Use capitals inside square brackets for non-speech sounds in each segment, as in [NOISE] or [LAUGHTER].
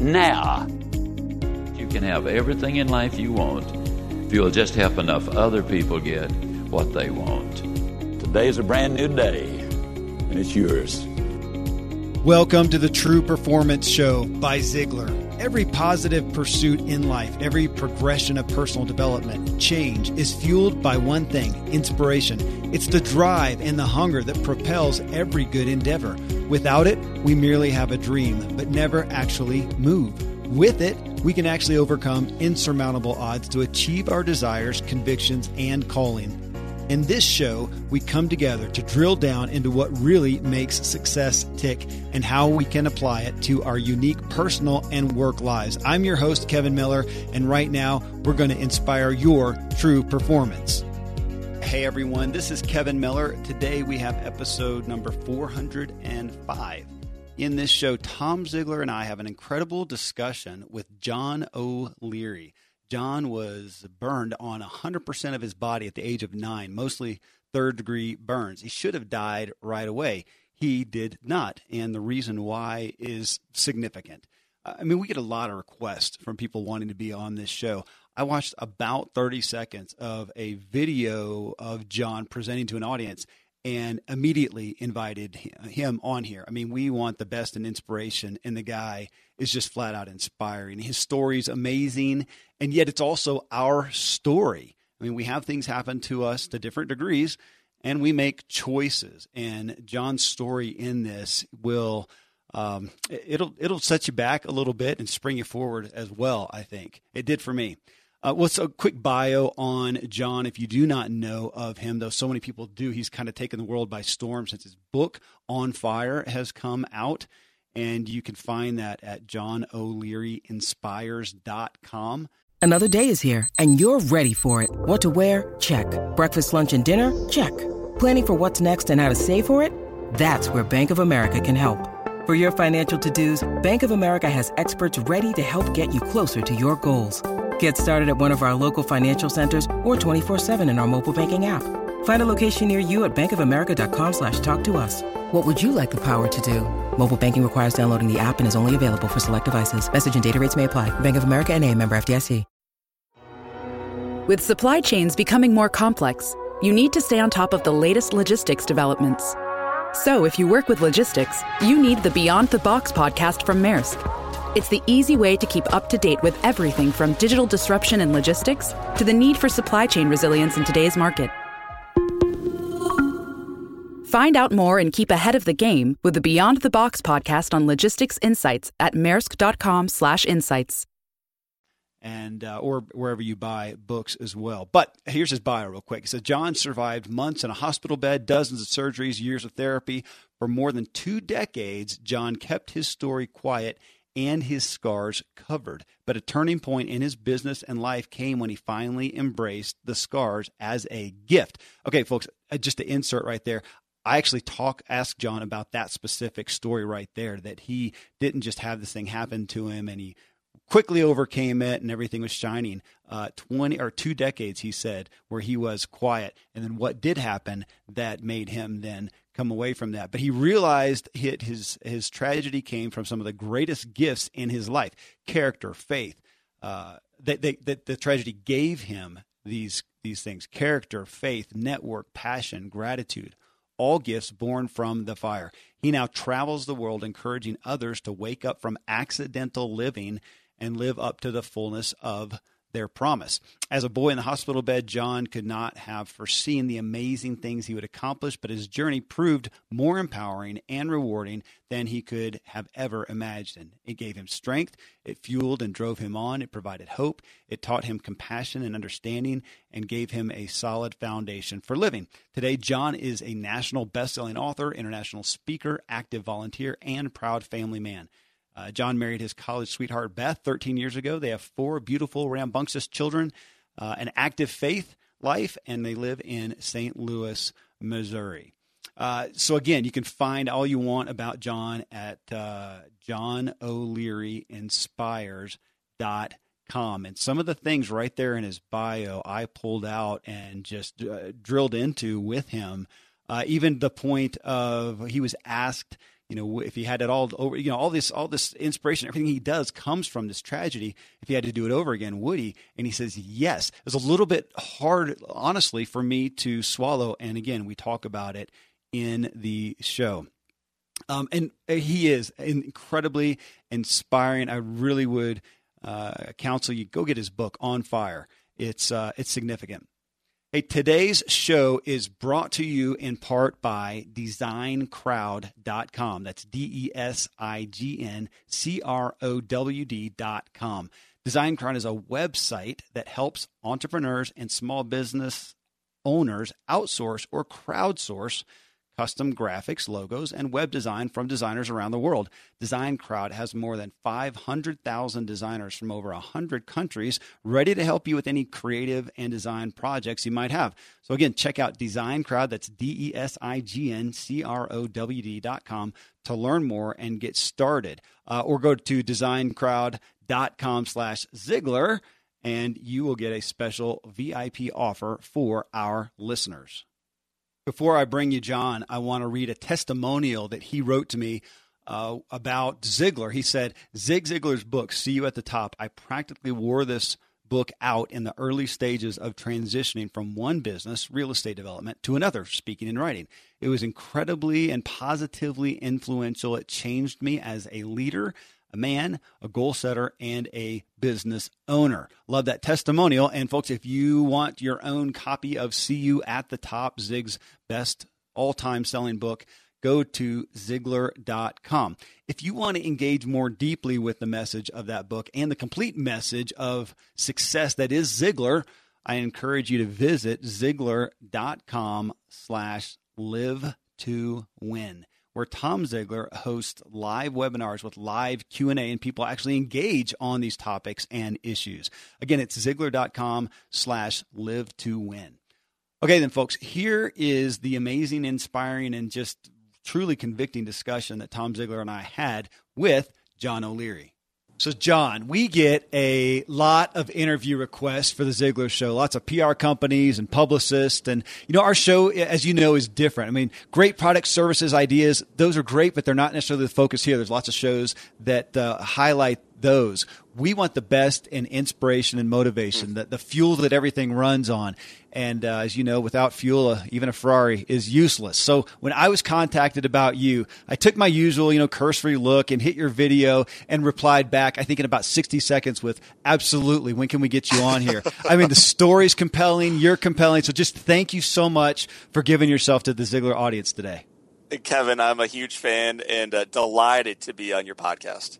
now. You can have everything in life you want if you'll just help enough other people get what they want. Today is a brand new day, and it's yours. Welcome to the True Performance Show by Ziglar. Every positive pursuit in life, every progression of personal development, change is fueled by one thing inspiration. It's the drive and the hunger that propels every good endeavor. Without it, we merely have a dream, but never actually move. With it, we can actually overcome insurmountable odds to achieve our desires, convictions, and calling. In this show, we come together to drill down into what really makes success tick and how we can apply it to our unique personal and work lives. I'm your host, Kevin Miller, and right now we're going to inspire your true performance. Hey everyone, this is Kevin Miller. Today we have episode number 405. In this show, Tom Ziglar and I have an incredible discussion with John O'Leary. John was burned on 100% of his body at the age of nine, mostly third degree burns. He should have died right away. He did not. And the reason why is significant. Uh, I mean, we get a lot of requests from people wanting to be on this show. I watched about 30 seconds of a video of John presenting to an audience and immediately invited him on here. I mean, we want the best in inspiration, and the guy is just flat out inspiring. His story's amazing, and yet it's also our story. I mean, we have things happen to us to different degrees, and we make choices. And John's story in this will um, it'll it'll set you back a little bit and spring you forward as well. I think it did for me. Uh, what's a quick bio on John? If you do not know of him, though so many people do, he's kind of taken the world by storm since his book On Fire has come out. And you can find that at johnolearyinspires.com. Another day is here, and you're ready for it. What to wear? Check. Breakfast, lunch, and dinner? Check. Planning for what's next and how to save for it? That's where Bank of America can help. For your financial to dos, Bank of America has experts ready to help get you closer to your goals. Get started at one of our local financial centers or 24-7 in our mobile banking app. Find a location near you at bankofamerica.com slash talk to us. What would you like the power to do? Mobile banking requires downloading the app and is only available for select devices. Message and data rates may apply. Bank of America and a member FDIC. With supply chains becoming more complex, you need to stay on top of the latest logistics developments. So if you work with logistics, you need the Beyond the Box podcast from Maersk. It's the easy way to keep up to date with everything from digital disruption and logistics to the need for supply chain resilience in today's market. Find out more and keep ahead of the game with the Beyond the Box podcast on logistics insights at maersk.com/insights. And uh, or wherever you buy books as well. But here's his bio real quick. Says John survived months in a hospital bed, dozens of surgeries, years of therapy. For more than two decades, John kept his story quiet and his scars covered. But a turning point in his business and life came when he finally embraced the scars as a gift. Okay, folks, uh, just to insert right there, I actually talk ask John about that specific story right there that he didn't just have this thing happen to him and he quickly overcame it and everything was shining. Uh, 20 or two decades, he said, where he was quiet. And then what did happen that made him then come away from that. But he realized his his tragedy came from some of the greatest gifts in his life: character, faith. Uh, that, that, that the tragedy gave him these these things: character, faith, network, passion, gratitude. All gifts born from the fire. He now travels the world encouraging others to wake up from accidental living and live up to the fullness of their promise. As a boy in the hospital bed, John could not have foreseen the amazing things he would accomplish, but his journey proved more empowering and rewarding than he could have ever imagined. It gave him strength, it fueled and drove him on, it provided hope, it taught him compassion and understanding, and gave him a solid foundation for living. Today, John is a national best-selling author, international speaker, active volunteer, and proud family man. Uh, John married his college sweetheart Beth 13 years ago. They have four beautiful, rambunctious children, uh, an active faith life, and they live in St. Louis, Missouri. Uh, so again, you can find all you want about John at uh, Inspires.com. And some of the things right there in his bio, I pulled out and just uh, drilled into with him. Uh, even the point of he was asked, you know, if he had it all over, you know, all this, all this inspiration, everything he does comes from this tragedy. If he had to do it over again, would he? And he says, yes. It was a little bit hard, honestly, for me to swallow. And again, we talk about it in the show. Um, and he is incredibly inspiring. I really would uh, counsel you go get his book on fire. It's uh, it's significant. Hey, today's show is brought to you in part by designcrowd.com. That's D E S I G N C R O W D.com. Design Crowd is a website that helps entrepreneurs and small business owners outsource or crowdsource custom graphics, logos, and web design from designers around the world. Design Crowd has more than 500,000 designers from over 100 countries ready to help you with any creative and design projects you might have. So, again, check out Design Crowd, that's D E S I G N C R O W D.com to learn more and get started. Uh, or go to designcrowd.com slash Ziglar and you will get a special VIP offer for our listeners. Before I bring you John, I want to read a testimonial that he wrote to me uh, about Ziglar. He said, Zig Ziglar's book, See You at the Top, I practically wore this book out in the early stages of transitioning from one business, real estate development, to another, speaking and writing. It was incredibly and positively influential. It changed me as a leader, a man, a goal setter, and a business owner. Love that testimonial. And folks, if you want your own copy of See You at the Top, Zig's best all time selling book, go to Ziglar.com. If you want to engage more deeply with the message of that book and the complete message of success that is Ziglar, I encourage you to visit Ziglar.com slash live to win where Tom Ziglar hosts live webinars with live Q&A and people actually engage on these topics and issues. Again, it's ziglar.com slash live to win. Okay, then, folks, here is the amazing, inspiring, and just truly convicting discussion that Tom Ziglar and I had with John O'Leary. So, John, we get a lot of interview requests for the Ziglar Show. Lots of PR companies and publicists, and you know our show, as you know, is different. I mean, great product, services, ideas; those are great, but they're not necessarily the focus here. There's lots of shows that uh, highlight those. We want the best in inspiration and motivation, the, the fuel that everything runs on. And uh, as you know, without fuel, uh, even a Ferrari is useless. So when I was contacted about you, I took my usual, you know, cursory look and hit your video and replied back, I think in about 60 seconds with absolutely, when can we get you on here? I mean, the [LAUGHS] story's compelling, you're compelling. So just thank you so much for giving yourself to the Ziglar audience today. Kevin, I'm a huge fan and uh, delighted to be on your podcast.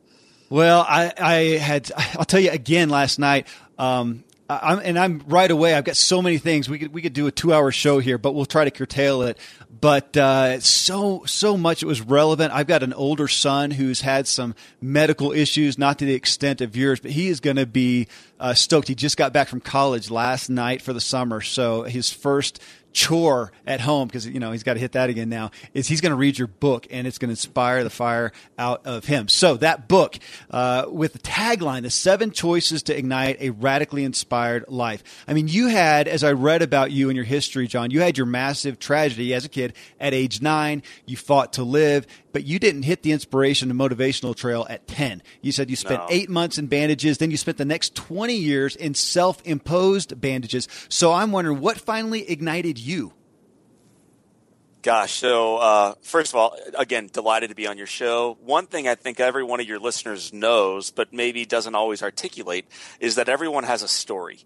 Well, I, I had, I'll tell you again last night. Um, I'm, and I'm right away. I've got so many things. We could we could do a two hour show here, but we'll try to curtail it. But uh, so so much it was relevant. I've got an older son who's had some medical issues, not to the extent of yours, but he is going to be uh, stoked. He just got back from college last night for the summer, so his first chore at home because you know he's got to hit that again now is he's going to read your book and it's going to inspire the fire out of him. So that book uh, with the tagline the seven choices to ignite a radically inspired life. I mean you had as i read about you and your history john you had your massive tragedy as a kid. At age nine you fought to live but you didn't hit the inspiration and motivational trail at 10 you said you spent No. eight months in bandages then you spent the next 20 years in self-imposed bandages so i'm wondering what finally ignited you Gosh, so uh, first of all, again, delighted to be on your show. One thing I think every one of your listeners knows, but maybe doesn't always articulate, is that everyone has a story.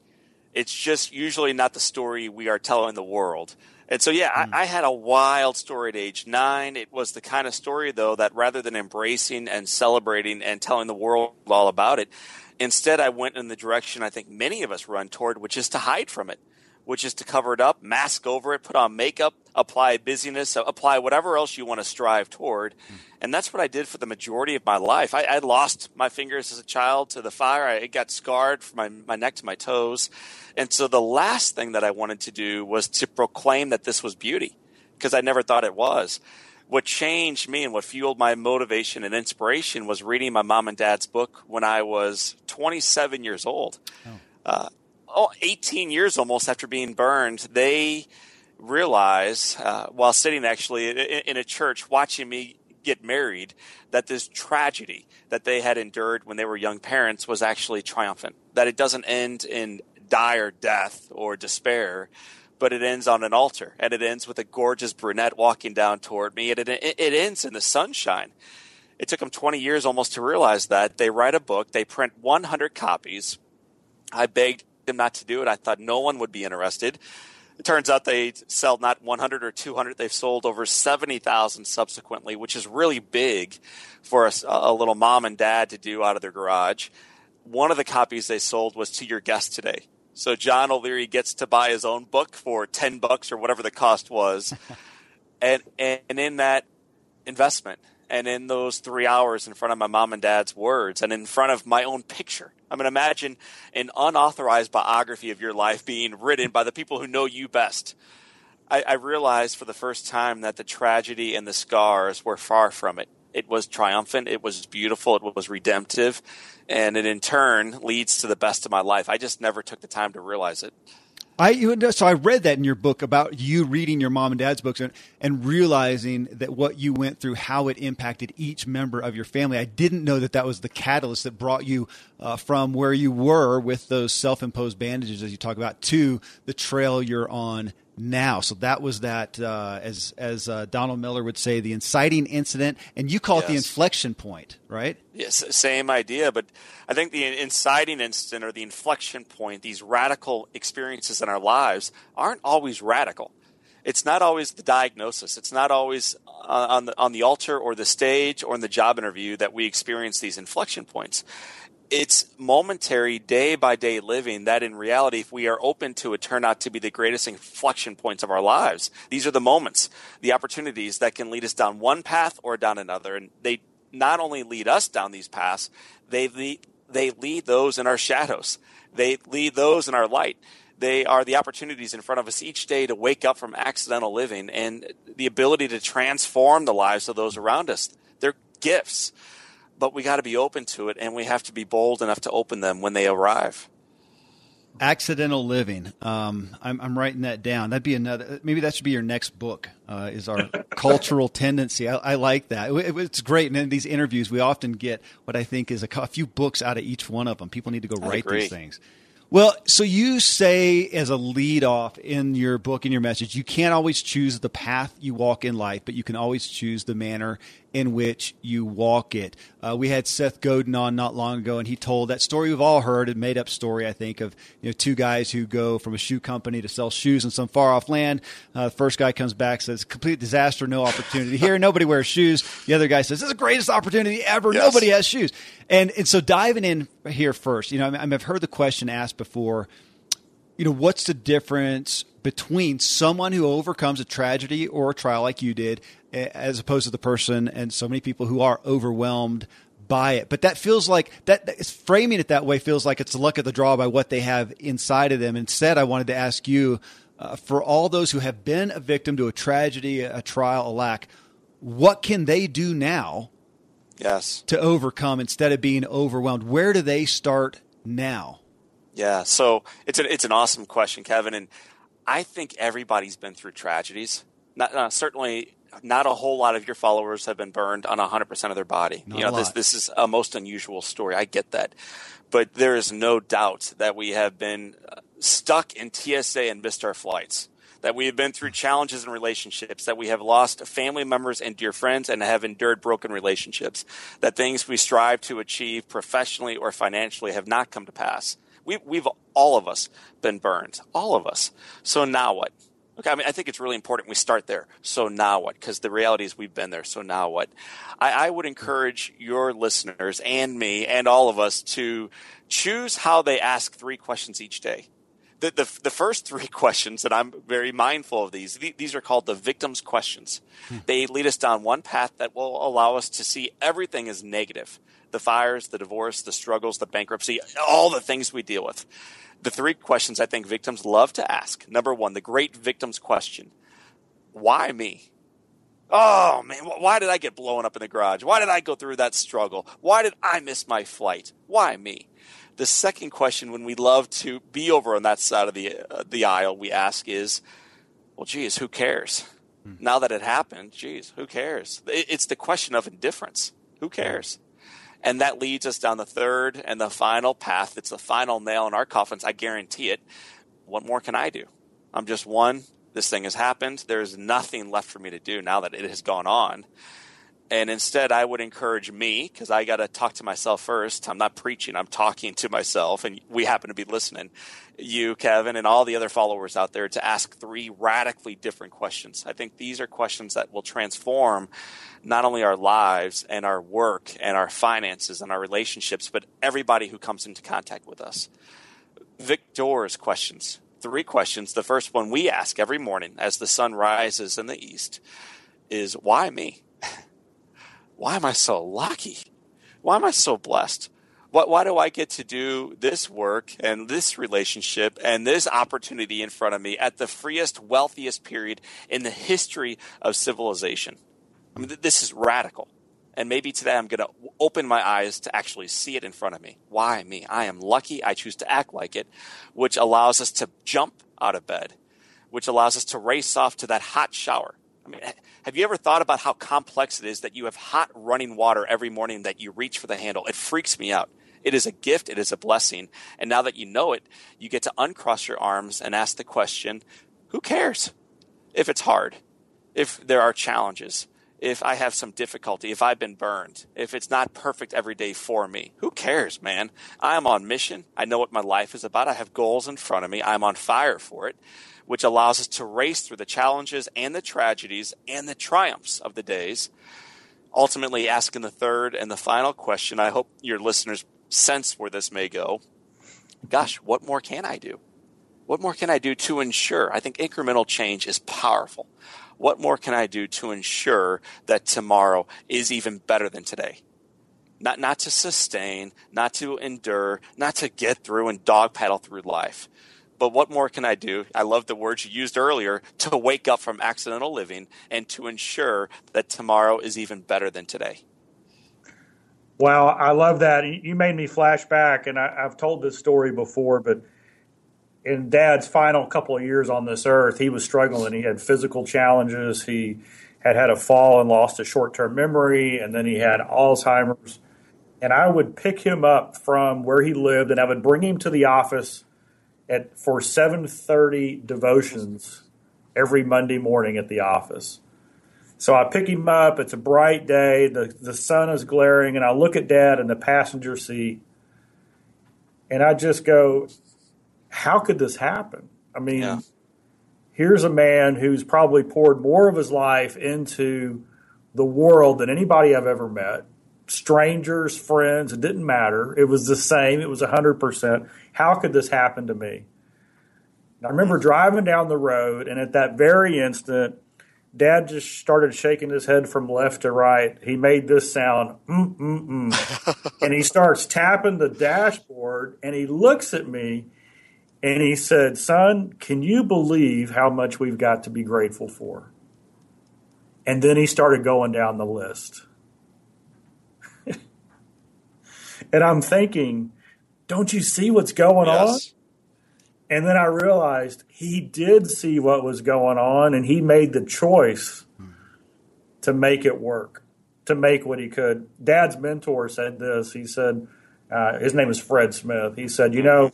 It's just usually not the story we are telling the world. And so, yeah, I, hmm. I had a wild story at age nine. It was the kind of story, though, that rather than embracing and celebrating and telling the world all about it, instead I went in the direction I think many of us run toward, which is to hide from it which is to cover it up, mask over it, put on makeup, apply busyness, apply whatever else you want to strive toward. And that's what I did for the majority of my life. I, I lost my fingers as a child to the fire. I got scarred from my, my neck to my toes. And so the last thing that I wanted to do was to proclaim that this was beauty because I never thought it was. What changed me and what fueled my motivation and inspiration was reading my mom and dad's book when I was 27 years old. Oh. Uh, oh, 18 years almost after being burned, they realize, uh, while sitting actually in, in a church watching me get married, that this tragedy that they had endured when they were young parents was actually triumphant. That it doesn't end in dire death or despair, but it ends on an altar and it ends with a gorgeous brunette walking down toward me and it, it, it ends in the sunshine. It took them 20 years almost to realize that. They write a book, they print 100 copies. I begged them not to do it. I thought no one would be interested. It turns out they sell not 100 or 200. They've sold over 70,000 subsequently, which is really big for a, a, little mom and dad to do out of their garage. One of the copies they sold was to your guest today. So John O'Leary gets to buy his own book for 10 bucks or whatever the cost was. [LAUGHS] and, and in that investment, and in those three hours in front of my mom and dad's words and in front of my own picture. I mean, imagine an unauthorized biography of your life being written by the people who know you best. I, I realized for the first time that the tragedy and the scars were far from it. It was triumphant, it was beautiful, it was redemptive, and it in turn leads to the best of my life. I just never took the time to realize it. I so I read that in your book about you reading your mom and dad's books and, and realizing that what you went through, how it impacted each member of your family. I didn't know that that was the catalyst that brought you uh, from where you were with those self-imposed bandages, as you talk about, to the trail you're on now. So that was that, uh, as as uh, Donald Miller would say, the inciting incident, and you call yes. it the inflection point, right? Yes, same idea. But I think the inciting incident or the inflection point, these radical experiences in our lives, aren't always radical. It's not always the diagnosis. It's not always uh, on the on the altar or the stage or in the job interview that we experience these inflection points it's momentary day by day living that in reality if we are open to it turn out to be the greatest inflection points of our lives. These are the moments the opportunities that can lead us down one path or down another. And they not only lead us down these paths they lead, they lead those in our shadows. They lead those in our light. They are the opportunities in front of us each day to wake up from accidental living and the ability to transform the lives of those around us. They're gifts but we got to be open to it and we have to be bold enough to open them when they arrive. Accidental living. Um, I'm, I'm, writing that down. That'd be another. Maybe that should be your next book. Uh, is our [LAUGHS] cultural tendency? I, I, like that. It, it's great. And in these interviews, we often get what I think is a, a few books out of each one of them. People need to go I write agree. these things. Well, so you say as a lead off in your book, in your message, you can't always choose the path you walk in life, but you can always choose the manner in which you walk it. Uh, we had Seth Godin on not long ago, and he told that story we've all heard, a made up story, I think, of you know two guys who go from a shoe company to sell shoes in some far off land. Uh, the first guy comes back says, "Complete disaster, no opportunity here. Nobody wears shoes." The other guy says, "This is the greatest opportunity ever. Yes. Nobody has shoes." And and so diving in here first, you know, I mean, I've heard the question asked before. You know, what's the difference between someone who overcomes a tragedy or a trial like you did as opposed to the person and so many people who are overwhelmed by it. But that feels like that, that framing it that way feels like it's the luck of the draw by what they have inside of them. Instead, I wanted to ask you uh, for all those who have been a victim to a tragedy, a trial, a lack, what can they do now? Yes. To overcome instead of being overwhelmed. Where do they start now? Yeah, so it's an it's an awesome question, Kevin, and I think everybody's been through tragedies. Not, uh, certainly not a whole lot of your followers have been burned on 100% of their body. Not you know, this this is a most unusual story. I get that. But there is no doubt that we have been uh, stuck in TSA and missed our flights. That we have been through challenges in relationships, that we have lost family members and dear friends and have endured broken relationships, that things we strive to achieve professionally or financially have not come to pass. We, we've all of us been burned, all of us. So now what? Okay, I mean, I think it's really important we start there. So now what? Because the reality is we've been there. So now what? I, I, would encourage your listeners and me and all of us to choose how they ask three questions each day. the, the, the, first three [LAUGHS] questions, and I'm very mindful of these, these are called the victim's questions. Hmm. They lead us down one path that will allow us to see everything as negative the fires, the divorce, the struggles, the bankruptcy, all the things we deal with. The three questions I think victims love to ask. Number one, the great victim's question Why me? Oh man, why did I get blown up in the garage? Why did I go through that struggle? Why did I miss my flight? Why me? The second question, when we love to be over on that side of the uh, the aisle, we ask is, "Well, geez, who cares?" Hmm. Now that it happened, geez, who cares? It's the question of indifference. Who cares? And that leads us down the third and the final path. It's the final nail in our coffins. I guarantee it. What more can I do? I'm just one. This thing has happened. There's nothing left for me to do now that it has gone on. And instead, I would encourage me, because I got to talk to myself first. I'm not preaching, I'm talking to myself, and we happen to be listening. You, Kevin, and all the other followers out there to ask three radically different questions. I think these are questions that will transform not only our lives and our work and our finances and our relationships, but everybody who comes into contact with us. Victor's questions. Three questions. The first one we ask every morning as the sun rises in the east is why me? [LAUGHS] why am I so lucky? Why am I so blessed? Why, why do I get to do this work and this relationship and this opportunity in front of me at the freest, wealthiest period in the history of civilization? I mean, this is radical. And maybe today I'm going to open my eyes to actually see it in front of me. Why me? I am lucky. I choose to act like it, which allows us to jump out of bed, which allows us to race off to that hot shower. I mean, have you ever thought about how complex it is that you have hot running water every morning that you reach for the handle? It freaks me out. It is a gift, it is a blessing. And now that you know it, you get to uncross your arms and ask the question who cares if it's hard, if there are challenges, if I have some difficulty, if I've been burned, if it's not perfect every day for me? Who cares, man? I am on mission. I know what my life is about. I have goals in front of me. I'm on fire for it which allows us to race through the challenges and the tragedies and the triumphs of the days. Ultimately, asking the third and the final question, I hope your listeners sense where this may go. Gosh, what more can I do? What more can I do to ensure? I think incremental change is powerful. What more can I do to ensure that tomorrow is even better than today? Not, not to sustain, not to endure, not to get through and dog paddle through life, but what more can I do? I love the words you used earlier to wake up from accidental living and to ensure that tomorrow is even better than today. Wow, I love that. You made me flash back, and I, have told this story before, but in Dad's final couple of years on this earth, he was struggling. He had physical challenges. He had had a fall and lost a short term memory, and then he had Alzheimer's. And I would pick him up from where he lived, and I would bring him to the office at for 7:30 devotions every Monday morning at the office. So I pick him up. It's a bright day. The the sun is glaring, and I look at Dad in the passenger seat, and I just go, "How could this happen?" I mean, yeah. here's a man who's probably poured more of his life into the world than anybody I've ever met strangers, friends, it didn't matter. It was the same. It was 100%. How could this happen to me? And I remember driving down the road, and at that very instant, Dad just started shaking his head from left to right. He made this sound, mm, mm, mm. [LAUGHS] and he starts tapping the dashboard, and he looks at me, and he said, Son, can you believe how much we've got to be grateful for? And then he started going down the list. [LAUGHS] And I'm thinking, don't you see what's going yes. on? And then I realized he did see what was going on and he made the choice to make it work, to make what he could. Dad's mentor said this. He said, uh, his name is Fred Smith. He said, you know,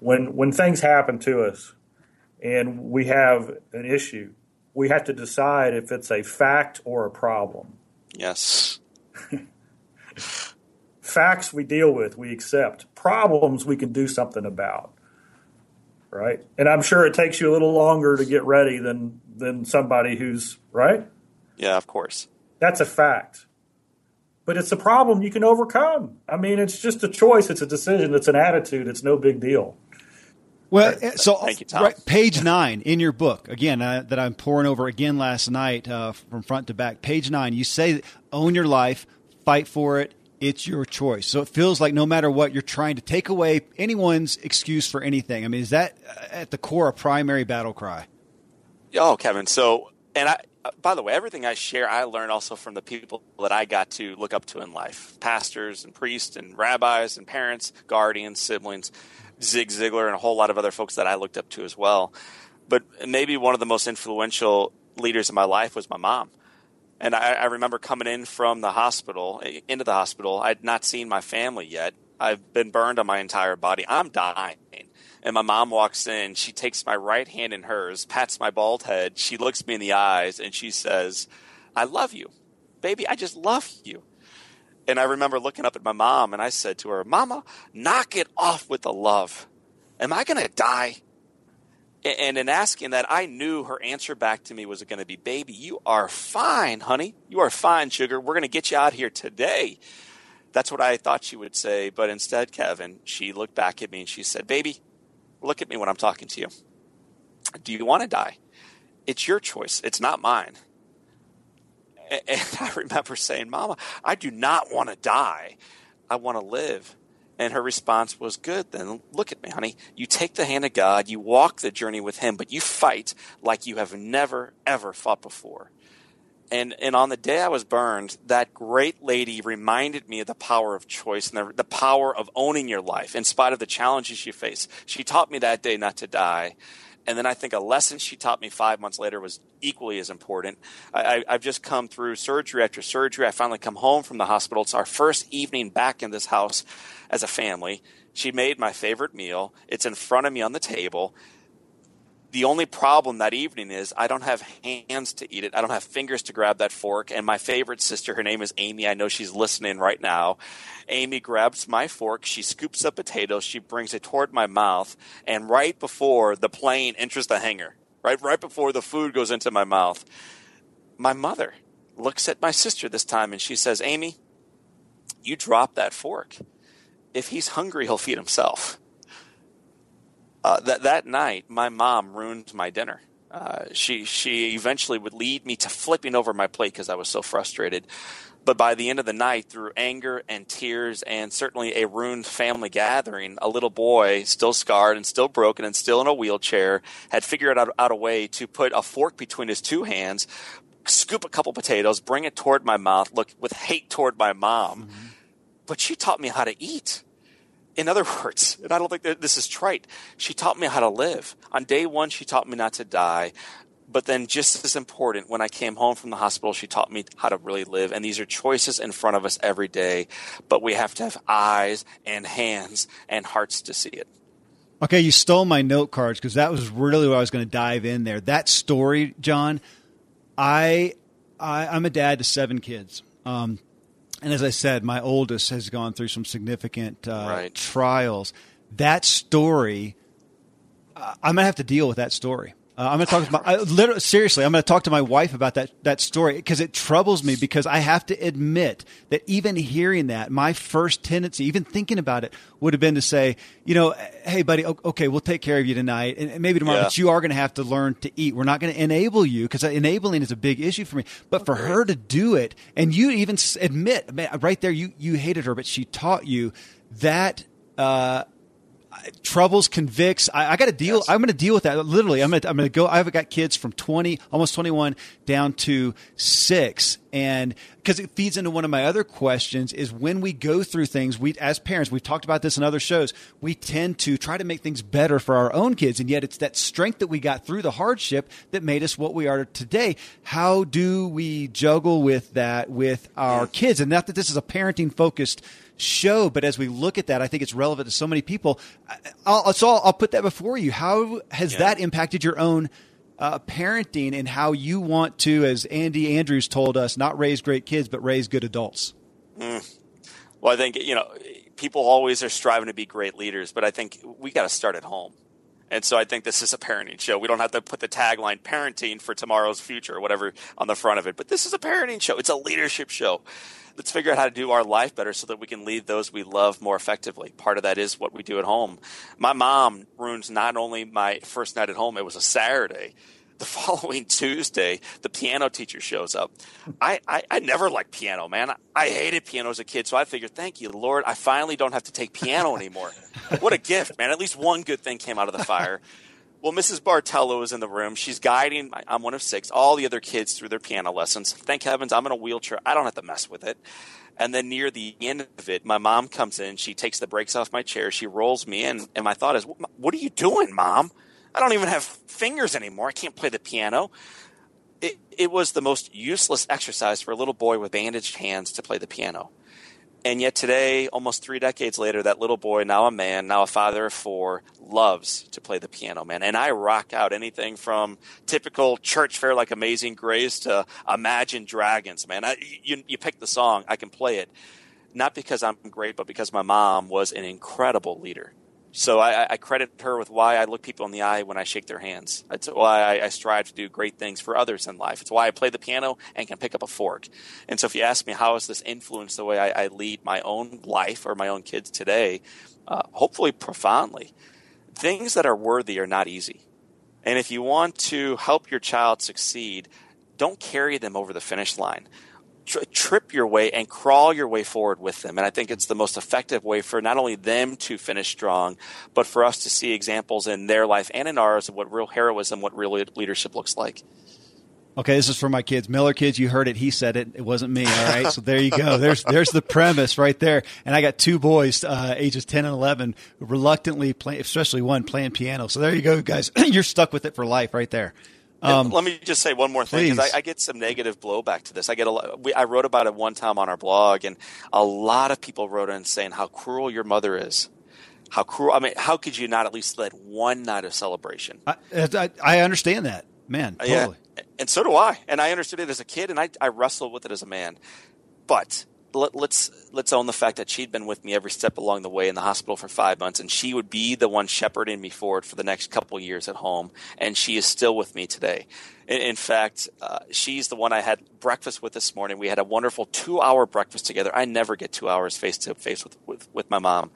when, when things happen to us and we have an issue, we have to decide if it's a fact or a problem. Yes. [LAUGHS] Facts we deal with, we accept. Problems we can do something about. Right? And I'm sure it takes you a little longer to get ready than than somebody who's right? Yeah, of course. That's a fact. But it's a problem you can overcome. I mean, it's just a choice, it's a decision, it's an attitude, it's no big deal. Well, eh, so Thank you, Tom. Right, page nine in your book again uh, that I'm poring over again last night uh, from front to back. Page nine, you say own your life, fight for it. It's your choice. So it feels like no matter what, you're trying to take away anyone's excuse for anything. I mean, is that uh, at the core a primary battle cry? Oh, Kevin. So, and I, uh, by the way, everything I share, I learned also from the people that I got to look up to in life pastors and priests and rabbis and parents, guardians, siblings. Zig Ziglar and a whole lot of other folks that I looked up to as well. But maybe one of the most influential leaders in my life was my mom. And I, I remember coming in from the hospital, eh, into the hospital. I'd not seen my family yet. I've been burned on my entire body. I'm dying. And my mom walks in. She takes my right hand in hers, pats my bald head. She looks me in the eyes and she says, I love you. Baby, I just love you. And I remember looking up at my mom and I said to her, Mama, knock it off with the love. Am I going to die? And in asking that, I knew her answer back to me was going to be, Baby, you are fine, honey. You are fine, sugar. We're going to get you out here today. That's what I thought she would say. But instead, Kevin, she looked back at me and she said, Baby, look at me when I'm talking to you. Do you want to die? It's your choice. It's not mine. [LAUGHS] And I remember saying, Mama, I do not want to die. I want to live. And her response was, Good, then look at me, honey. You take the hand of God, you walk the journey with Him, but you fight like you have never, ever fought before. And, and on the day I was burned, that great lady reminded me of the power of choice and the, the power of owning your life in spite of the challenges you face. She taught me that day not to die. And then I think a lesson she taught me five months later was equally as important. I, have just come through surgery after surgery. I finally come home from the hospital. It's our first evening back in this house as a family. She made my favorite meal. It's in front of me on the table the only problem that evening is I don't have hands to eat it. I don't have fingers to grab that fork. And my favorite sister, her name is Amy. I know she's listening right now. Amy grabs my fork. She scoops up potatoes. She brings it toward my mouth. And right before the plane enters the hangar, right, right before the food goes into my mouth, my mother looks at my sister this time and she says, Amy, you drop that fork. If he's hungry, he'll feed himself. Uh, that that night, my mom ruined my dinner. Uh, she she eventually would lead me to flipping over my plate because I was so frustrated. But by the end of the night, through anger and tears and certainly a ruined family gathering, a little boy, still scarred and still broken and still in a wheelchair, had figured out, out a way to put a fork between his two hands, scoop a couple potatoes, bring it toward my mouth, look with hate toward my mom. Mm-hmm. But she taught me how to eat. In other [LAUGHS] words, and I don't think that this is trite, she taught me how to live. On day one, she taught me not to die. But then, just as important, when I came home from the hospital, she taught me how to really live. And these are choices in front of us every day, but we have to have eyes and hands and hearts to see it. Okay, you stole my note cards because that was really what I was going to dive in there. That story, John, I, I am a dad to seven kids. Um, and as I said, my oldest has gone through some significant uh, right. trials. That story, uh, I'm gonna have to deal with that story. Uh, I'm going to talk to my, I, literally, seriously, I'm going to talk to my wife about that, that story because it troubles me because I have to admit that even hearing that, my first tendency, even thinking about it, would have been to say, you know, hey, buddy, okay, we'll take care of you tonight and maybe tomorrow, yeah. but you are going to have to learn to eat. We're not going to enable you because enabling is a big issue for me. But for her to do it, and you even admit, right there, you, you hated her, but she taught you that, uh, troubles, convicts. I, I got to deal. Yes. I'm going to deal with that. Literally, I'm going to I'm going to go. I've got kids from 20, almost 21, down to six, and because it feeds into one of my other questions is when we go through things, we as parents, we've talked about this in other shows. We tend to try to make things better for our own kids, and yet it's that strength that we got through the hardship that made us what we are today. How do we juggle with that with our kids? And not that this is a parenting focused show. But as we look at that, I think it's relevant to so many people. I'll, so I'll, I'll put that before you. How has yeah. that impacted your own uh, parenting and how you want to, as Andy Andrews told us, not raise great kids, but raise good adults? Mm. Well, I think, you know, people always are striving to be great leaders, but I think we got to start at home. And so I think this is a parenting show. We don't have to put the tagline parenting for tomorrow's future or whatever on the front of it, but this is a parenting show. It's a leadership show let's figure out how to do our life better so that we can lead those we love more effectively. Part of that is what we do at home. My mom ruins not only my first night at home, it was a Saturday. The [LAUGHS] following Tuesday, the piano teacher shows up. I, I, I never liked piano, man. I, I hated piano as a kid, so I figured, thank you, Lord, I finally don't have to take piano anymore. [LAUGHS] what a gift, man. At least one good thing came out of the fire. Well, Mrs. Bartello is in the room. She's guiding, I'm one of six, all the other kids through their piano lessons. Thank heavens I'm in a wheelchair. I don't have to mess with it. And then near the end of it, my mom comes in. She takes the brakes off my chair. She rolls me in. And my thought is, What are you doing, mom? I don't even have fingers anymore. I can't play the piano. It, it was the most useless exercise for a little boy with bandaged hands to play the piano. And yet today, almost three decades later, that little boy, now a man, now a father of four, loves to play the piano, man. And I rock out anything from typical church fare like Amazing Grace to Imagine Dragons, man. I, you, you pick the song, I can play it. Not because I'm great, but because my mom was an incredible leader. So I, I, credit her with why I look people in the eye when I shake their hands. It's why I, I, strive to do great things for others in life. It's why I play the piano and can pick up a fork. And so if you ask me how has this influenced the way I, I lead my own life or my own kids today, uh, hopefully profoundly. Things that are worthy are not easy. And if you want to help your child succeed, don't carry them over the finish line tri- trip your way and crawl your way forward with them. And I think it's the most effective way for not only them to finish strong, but for us to see examples in their life and in ours of what real heroism, what real leadership looks like. Okay, this is for my kids. Miller kids, you heard it. He said it. It wasn't me. All right. So there you go. There's there's the premise right there. And I got two boys, uh, ages ten and eleven, reluctantly playing, especially one playing piano. So there you go, guys. [CLEARS THROAT] You're stuck with it for life, right there. Um, let me just say one more thing because I, I, get some negative blowback to this. I get a lot. We, I wrote about it one time on our blog, and a lot of people wrote in saying how cruel your mother is. How cruel! I mean, how could you not at least let one night of celebration? I, I, I understand that, man. Totally. Yeah, and so do I. And I understood it as a kid, and I, I wrestled with it as a man. But let, let's let's own the fact that she'd been with me every step along the way in the hospital for five months, and she would be the one shepherding me forward for the next couple years at home, and she is still with me today. In, in fact, uh, she's the one I had breakfast with this morning. We had a wonderful two-hour breakfast together. I never get two hours face to face with with with my mom.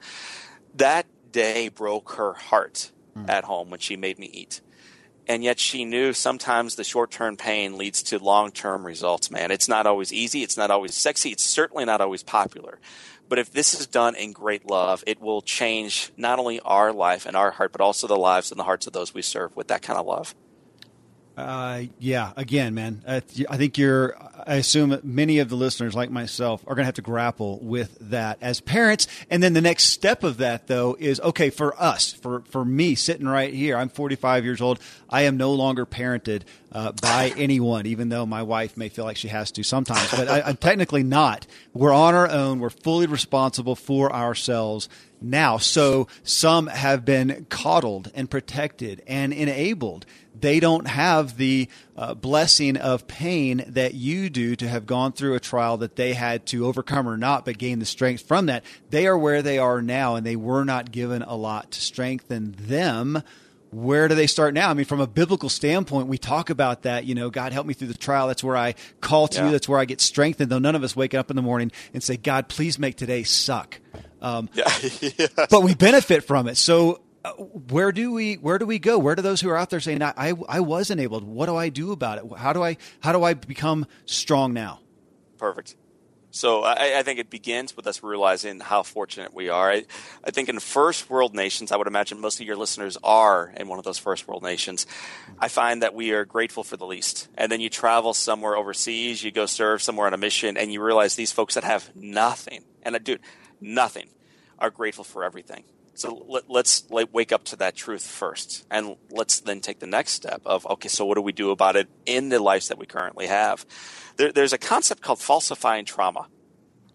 That day broke her heart mm. at home when she made me eat and yet she knew sometimes the short term pain leads to long term results, man. It's not always easy, it's not always sexy, it's certainly not always popular. But if this is done in great love, it will change not only our life and our heart, but also the lives and the hearts of those we serve with that kind of love. Uh, yeah, again, man, uh, I think you're, I assume many of the listeners, like myself, are going to have to grapple with that as parents. And then the next step of that, though, is okay for us, for, for me sitting right here. I'm 45 years old. I am no longer parented uh, by [LAUGHS] anyone, even though my wife may feel like she has to sometimes, but I, I'm technically not. We're on our own. We're fully responsible for ourselves now. So some have been coddled and protected and enabled they don't have the uh, blessing of pain that you do to have gone through a trial that they had to overcome or not, but gain the strength from that. They are where they are now, and they were not given a lot to strengthen them. Where do they start now? I mean, from a biblical standpoint, we talk about that. You know, God help me through the trial. That's where I call to yeah. you. That's where I get strengthened. Though none of us wake up in the morning and say, God, please make today suck. Um, [LAUGHS] yeah. [LAUGHS] yes. But we benefit from it. So Uh, where do we where do we go? Where do those who are out there saying I, I, was enabled? What do I do about it? How do I how do I become strong now? Perfect. So I, I, think it begins with us realizing how fortunate we are. I, I, think in first world nations, I would imagine most of your listeners are in one of those first world nations. I find that we are grateful for the least. And then you travel somewhere overseas, you go serve somewhere on a mission, and you realize these folks that have nothing, and I do nothing, are grateful for everything. So let, us wake up to that truth first, and let's then take the next step of okay, so what do we do about it in the lives that we currently have? There, there's a concept called falsifying trauma,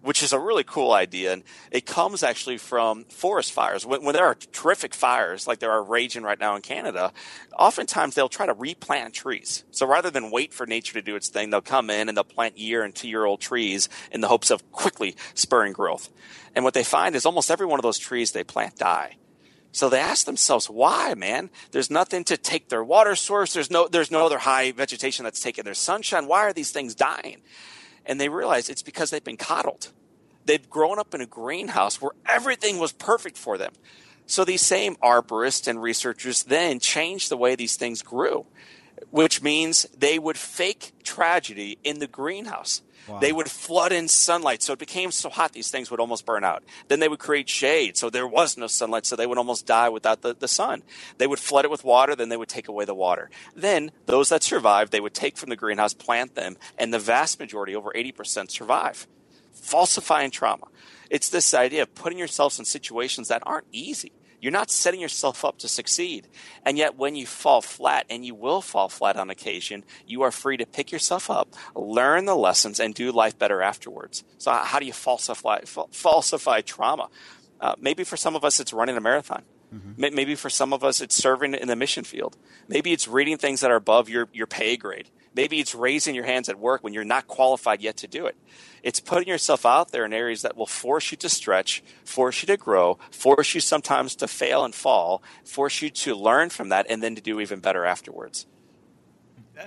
which is a really cool idea, and it comes actually from forest fires. When, when there are terrific fires, like there are raging right now in Canada, oftentimes they'll try to replant trees. So rather than wait for nature to do its thing, they'll come in and they'll plant year and two year old trees in the hopes of quickly spurring growth. And what they find is almost every one of those trees they plant die. So they ask themselves, why, man? There's nothing to take their water source. There's no, there's no other high vegetation that's taking their sunshine. Why are these things dying? And they realize it's because they've been coddled. They've grown up in a greenhouse where everything was perfect for them. So these same arborists and researchers then changed the way these things grew, which means they would fake tragedy in the greenhouse. Wow. They would flood in sunlight, so it became so hot these things would almost burn out. Then they would create shade, so there was no sunlight, so they would almost die without the, the sun. They would flood it with water, then they would take away the water. Then those that survived, they would take from the greenhouse, plant them, and the vast majority, over 80%, survive. Falsifying trauma. It's this idea of putting yourselves in situations that aren't easy. You're not setting yourself up to succeed. And yet, when you fall flat, and you will fall flat on occasion, you are free to pick yourself up, learn the lessons, and do life better afterwards. So, how do you falsify, falsify trauma? Uh, maybe for some of us, it's running a marathon. Mm-hmm. Maybe for some of us, it's serving in the mission field. Maybe it's reading things that are above your, your pay grade. Maybe it's raising your hands at work when you're not qualified yet to do it. It's putting yourself out there in areas that will force you to stretch, force you to grow, force you sometimes to fail and fall, force you to learn from that, and then to do even better afterwards.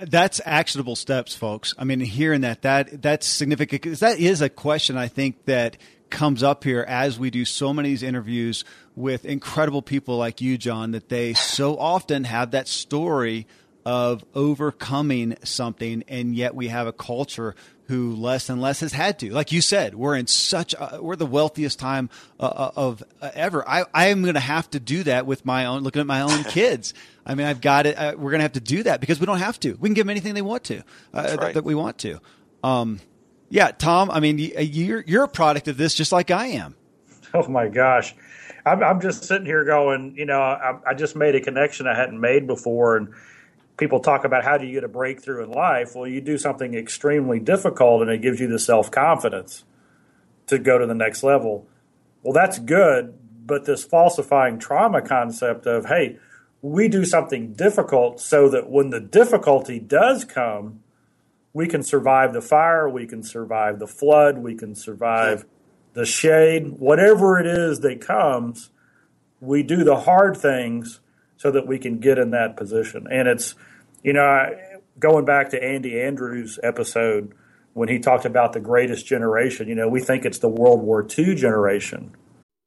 That's actionable steps, folks. I mean, hearing that that that's significant because that is a question I think that comes up here as we do so many interviews with incredible people like you, John, that they so often have that story of overcoming something, and yet we have a culture who less and less has had to. Like you said, we're in such a, we're the wealthiest time uh, uh of uh, ever. I I am going to have to do that with my own looking at my own [LAUGHS] kids. I mean, I've got it. Uh, we're going to have to do that because we don't have to. We can give them anything they want to uh, right. that, that, we want to. Um, yeah, Tom. I mean, you're you're a product of this, just like I am. [LAUGHS] Oh my gosh, I'm, I'm just sitting here going, you know, I, I just made a connection I hadn't made before, and people talk about how do you get a breakthrough in life? Well, you do something extremely difficult and it gives you the self confidence to go to the next level. Well, that's good, but this falsifying trauma concept of, hey, we do something difficult so that when the difficulty does come, we can survive the fire, we can survive the flood, we can survive the shade, whatever it is that comes, we do the hard things so that we can get in that position. And it's, you know, going back to Andy Andrews' episode when he talked about the greatest generation, you know, we think it's the World War II generation.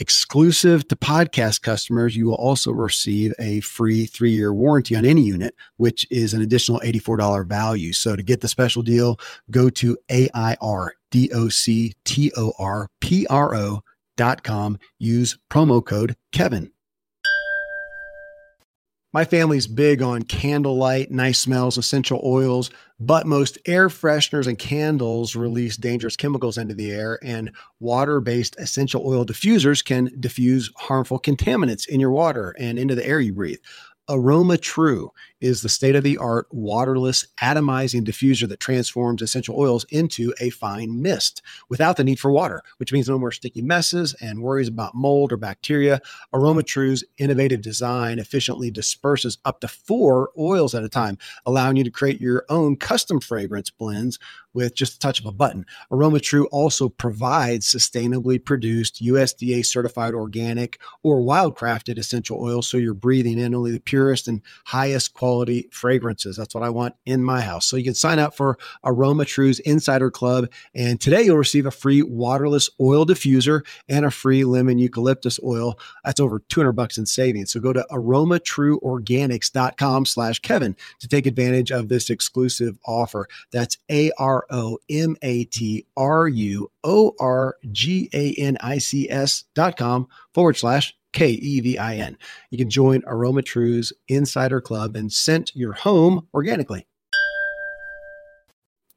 Exclusive to podcast customers, you will also receive a free three year warranty on any unit, which is an additional $84 value. So to get the special deal, go to AIRDOCTORPRO dot com. Use promo code Kevin. My family's big on candlelight, nice smells, essential oils, but most air fresheners and candles release dangerous chemicals into the air, and water based essential oil diffusers can diffuse harmful contaminants in your water and into the air you breathe. AromaTru is the state of the art waterless atomizing diffuser that transforms essential oils into a fine mist without the need for water, which means no more sticky messes and worries about mold or bacteria. AromaTru's innovative design efficiently disperses up to four oils at a time, allowing you to create your own custom fragrance blends with just a touch of a button. AromaTru also provides sustainably produced USDA certified organic or wildcrafted essential oils so you're breathing in only the purest and highest quality fragrances. That's what I want in my house. So you can sign up for AromaTru's Insider Club. And today you'll receive a free waterless oil diffuser and a free lemon eucalyptus oil. That's over 200 bucks in savings. So go to aromatruorganics.com slash Kevin to take advantage of this exclusive offer. That's A-R-O-M-A-T-R-U-O-R-G-A-N-I-C-S dot com forward slash K E V I N. You can join AromaTru's Insider Club and scent your home organically.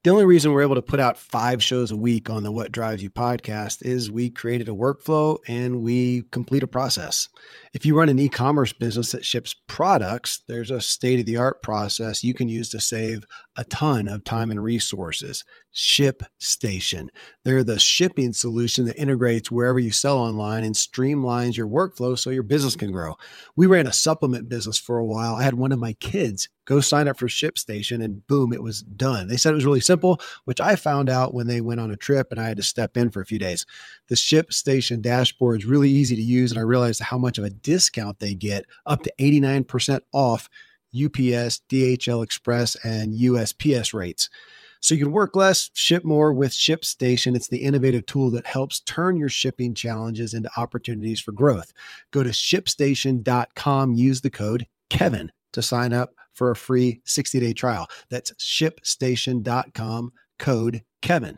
The only reason we're able to put out five shows a week on the What Drives You podcast is we created a workflow and we complete a process. If you run an e commerce business that ships products, there's a state of the art process you can use to save a ton of time and resources. ShipStation. They're the shipping solution that integrates wherever you sell online and streamlines your workflow so your business can grow. We ran a supplement business for a while. I had one of my kids go sign up for ShipStation and boom, it was done. They said it was really simple, which I found out when they went on a trip and I had to step in for a few days. The ShipStation dashboard is really easy to use and I realized how much of a discount they get up to 89% off UPS, DHL Express, and USPS rates. So you can work less, ship more with ShipStation. It's the innovative tool that helps turn your shipping challenges into opportunities for growth. Go to shipstation.com, use the code Kevin to sign up for a free 60-day trial. That's shipstation.com, code Kevin.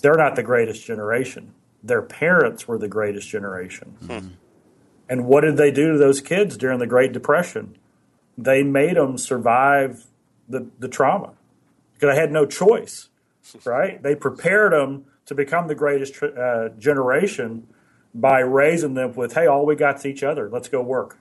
They're not the greatest generation. Their parents were the greatest generation. Hmm. And what did they do to those kids during the Great Depression? They made them survive the, the trauma because I had no choice, [LAUGHS] right? They prepared them to become the greatest uh, generation by raising them with, hey, all we got is each other. Let's go work.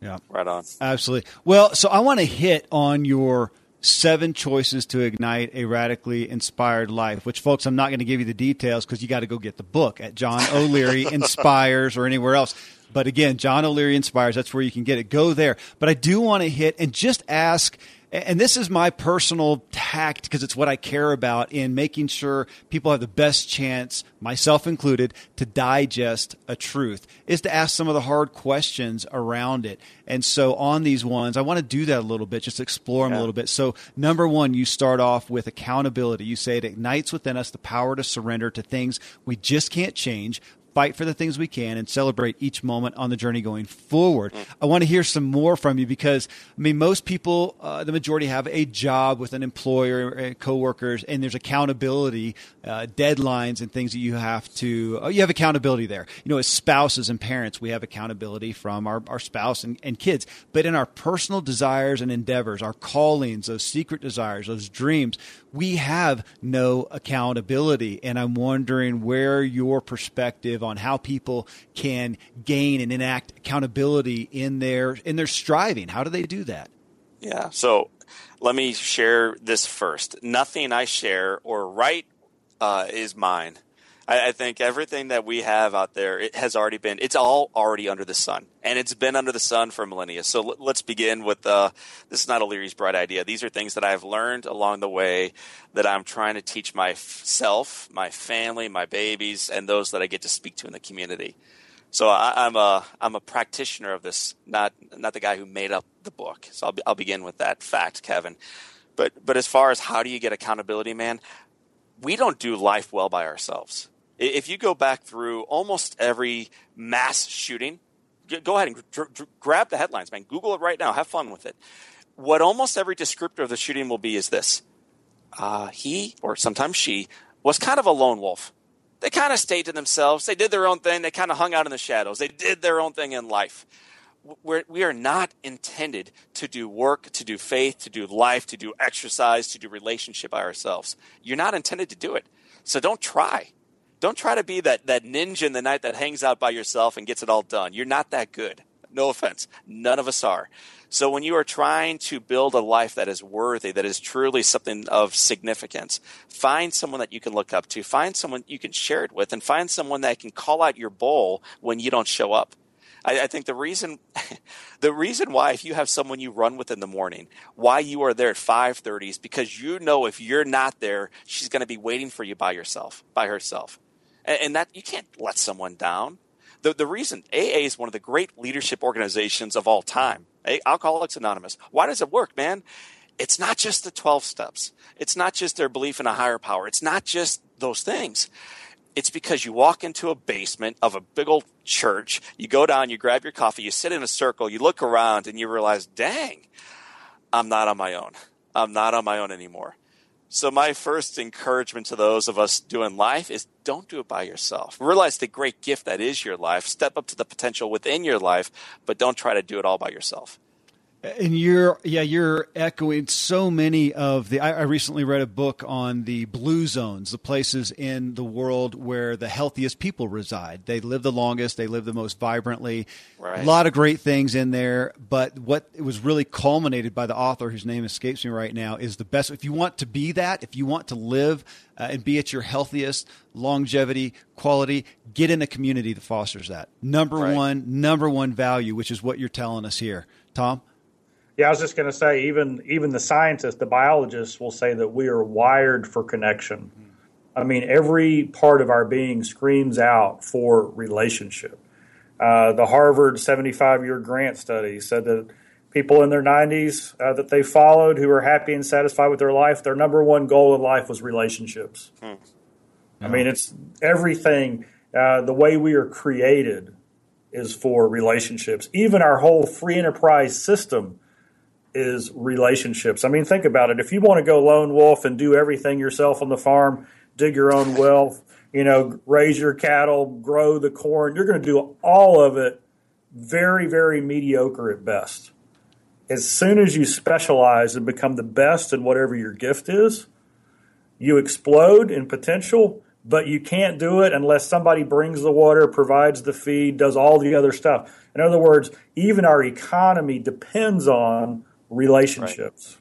Yeah. Right on. Absolutely. Well, so I want to hit on your seven choices to ignite a radically inspired life, which, folks, I'm not going to give you the details because you got to go get the book at John O'Leary [LAUGHS] Inspires or anywhere else. But again, John O'Leary Inspires, that's where you can get it. Go there. But I do want to hit and just ask and this is my personal tact because it's what I care about in making sure people have the best chance, myself included, to digest a truth, is to ask some of the hard questions around it. And so on these ones, I want to do that a little bit, just explore them yeah. a little bit. So, number one, you start off with accountability. You say it ignites within us the power to surrender to things we just can't change, fight for the things we can, and celebrate each moment on the journey going forward. I want to hear some more from you because, I mean, most people, uh, the majority have a job with an employer, uh, coworkers, and there's accountability, uh, deadlines, and things that you have to, uh, you have accountability there. You know, as spouses and parents, we have accountability from our, our spouse and, and kids. But in our personal desires and endeavors, our callings, those secret desires, those dreams, we have no accountability. And I'm wondering where your perspective on how people can gain and enact accountability in their in their striving. How do they do that? Yeah. So let me share this first. Nothing I share or write uh, is mine. I, I, think everything that we have out there it has already been it's all already under the sun and it's been under the sun for millennia so l- let's begin with uh, this is not O'Leary's bright idea these are things that i've learned along the way that i'm trying to teach myself my family my babies and those that i get to speak to in the community so I, am a I'm a practitioner of this, not not the guy who made up the book. So I'll, I'll begin with that fact, Kevin. But but as far as how do you get accountability, man, we don't do life well by ourselves. If you go back through almost every mass shooting, go ahead and grab the headlines, man. Google it right now. Have fun with it. What almost every descriptor of the shooting will be is this uh, he, or sometimes she, was kind of a lone wolf. They kind of stayed to themselves. They did their own thing. They kind of hung out in the shadows. They did their own thing in life. We're, we are not intended to do work, to do faith, to do life, to do exercise, to do relationship by ourselves. You're not intended to do it. So don't try. Don't try to be that, that ninja in the night that hangs out by yourself and gets it all done. You're not that good. No offense. None of us are. So when you are trying to build a life that is worthy, that is truly something of significance, find someone that you can look up to, find someone you can share it with, and find someone that can call out your bull when you don't show up. I, I think the reason, [LAUGHS] the reason why if you have someone you run with in the morning, why you are there at five thirty is because you know if you're not there, she's going to be waiting for you by yourself, by herself and, that you can't let someone down. The, the reason AA is one of the great leadership organizations of all time, Alcoholics Anonymous. Why does it work, man? It's not just the 12 steps. It's not just their belief in a higher power. It's not just those things. It's because you walk into a basement of a big old church, you go down, you grab your coffee, you sit in a circle, you look around, and you realize, dang, I'm not on my own. I'm not on my own anymore. So my first encouragement to those of us doing life is don't do it by yourself. Realize the great gift that is your life. Step up to the potential within your life, but don't try to do it all by yourself. And you're, yeah, you're echoing so many of the. I, I, recently read a book on the blue zones, the places in the world where the healthiest people reside. They live the longest, they live the most vibrantly. Right. A lot of great things in there, but what it was really culminated by the author, whose name escapes me right now, is the best. If you want to be that, if you want to live uh, and be at your healthiest, longevity, quality, get in a community that fosters that. Number right. one, number one value, which is what you're telling us here, Tom. Yeah, I was just going to say, even even the scientists, the biologists will say that we are wired for connection. I mean, every part of our being screams out for relationship. Uh, the Harvard 75 year grant study said that people in their 90s uh, that they followed who were happy and satisfied with their life, their number one goal in life was relationships. Hmm. I mean, it's everything. Uh, the way we are created is for relationships. Even our whole free enterprise system is relationships. I mean, think about it. If you want to go lone wolf and do everything yourself on the farm, dig your own well, you know, raise your cattle, grow the corn, you're going to do all of it very, very mediocre at best. As soon as you specialize and become the best in whatever your gift is, you explode in potential, but you can't do it unless somebody brings the water, provides the feed, does all the other stuff. In other words, even our economy depends on relationships.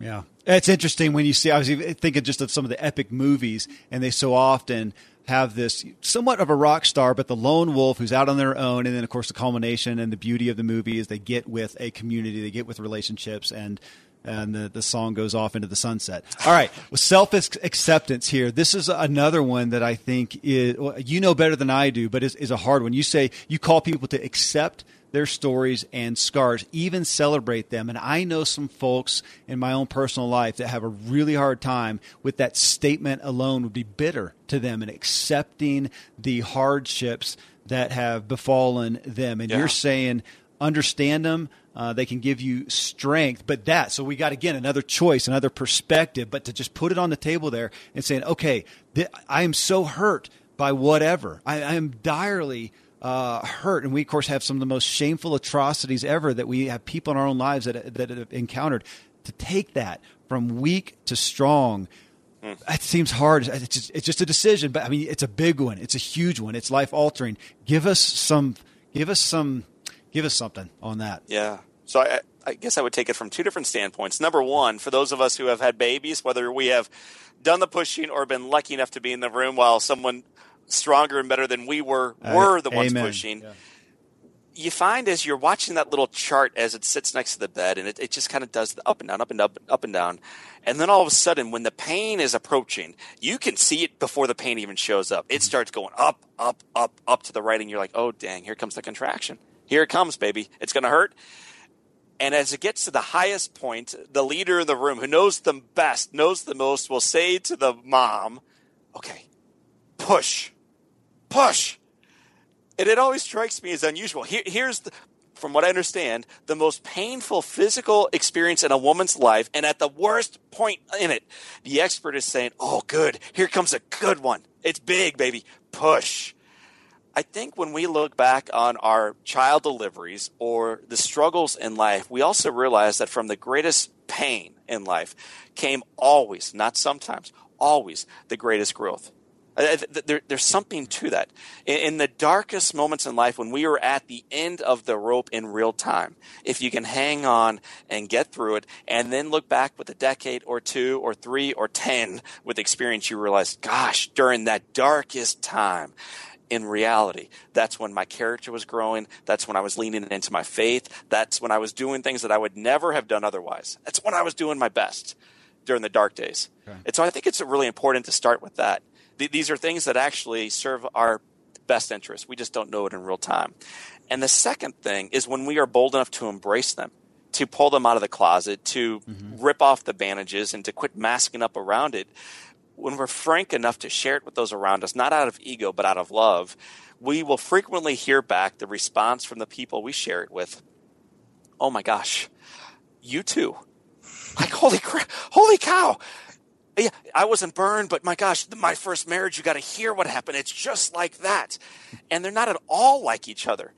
Right. Yeah. It's interesting when you see, I was thinking just of some of the epic movies, and they so often have this somewhat of a rock star, but the lone wolf who's out on their own. And then, of course, the culmination and the beauty of the movie is they get with a community, they get with relationships, and and the, the song goes off into the sunset. All right, with self acceptance here, this is another one that I think is, well, you know better than I do, but is, is a hard one. You say you call people to accept their stories and scars, even celebrate them. And I know some folks in my own personal life that have a really hard time with that statement alone would be bitter to them and accepting the hardships that have befallen them. And yeah. you're saying, understand them. Uh, they can give you strength, but that, so we got again another choice, another perspective, but to just put it on the table there and saying, okay, th- I am so hurt by whatever. I, I am direly uh, hurt, and we of course have some of the most shameful atrocities ever that we have people in our own lives that that have encountered. To take that from weak to strong, mm. it seems hard. It's just, it's just a decision, but I mean, it's a big one. It's a huge one. It's life altering. Give us some. Give us some. Give us something on that. Yeah. So I, I guess I would take it from two different standpoints. Number one, for those of us who have had babies, whether we have done the pushing or been lucky enough to be in the room while someone stronger and better than we were uh, were the ones pushing. Yeah. You find as you're watching that little chart as it sits next to the bed, and it, it just kind of does the up and down, up and up, up and down, and then all of a sudden, when the pain is approaching, you can see it before the pain even shows up. It mm-hmm. starts going up, up, up, up to the right, and you're like, "Oh, dang! Here comes the contraction. Here it comes, baby. It's going to hurt." And as it gets to the highest point, the leader in the room, who knows them best, knows the most, will say to the mom, "Okay, push." Push. And it always strikes me as unusual. Here, here's, the, from what I understand, the most painful physical experience in a woman's life. And at the worst point in it, the expert is saying, Oh, good. Here comes a good one. It's big, baby. Push. I think when we look back on our child deliveries or the struggles in life, we also realize that from the greatest pain in life came always, not sometimes, always the greatest growth. Uh, there, there's something to that. In, the darkest moments in life, when we are at the end of the rope in real time, if you can hang on and get through it, and then look back with a decade or two or three or ten with experience, you realize, gosh, during that darkest time, in reality, that's when my character was growing. That's when I was leaning into my faith. That's when I was doing things that I would never have done otherwise. That's when I was doing my best during the dark days. Okay. And so I think it's really important to start with that th- these are things that actually serve our best interest. We just don't know it in real time. And the second thing is when we are bold enough to embrace them, to pull them out of the closet, to mm-hmm. rip off the bandages, and to quit masking up around it. When we're frank enough to share it with those around us, not out of ego, but out of love, we will frequently hear back the response from the people we share it with. Oh my gosh, you too. Like, holy crap, holy cow. Yeah, I wasn't burned, but my gosh, my first marriage, you got to hear what happened. It's just like that. And they're not at all like each other.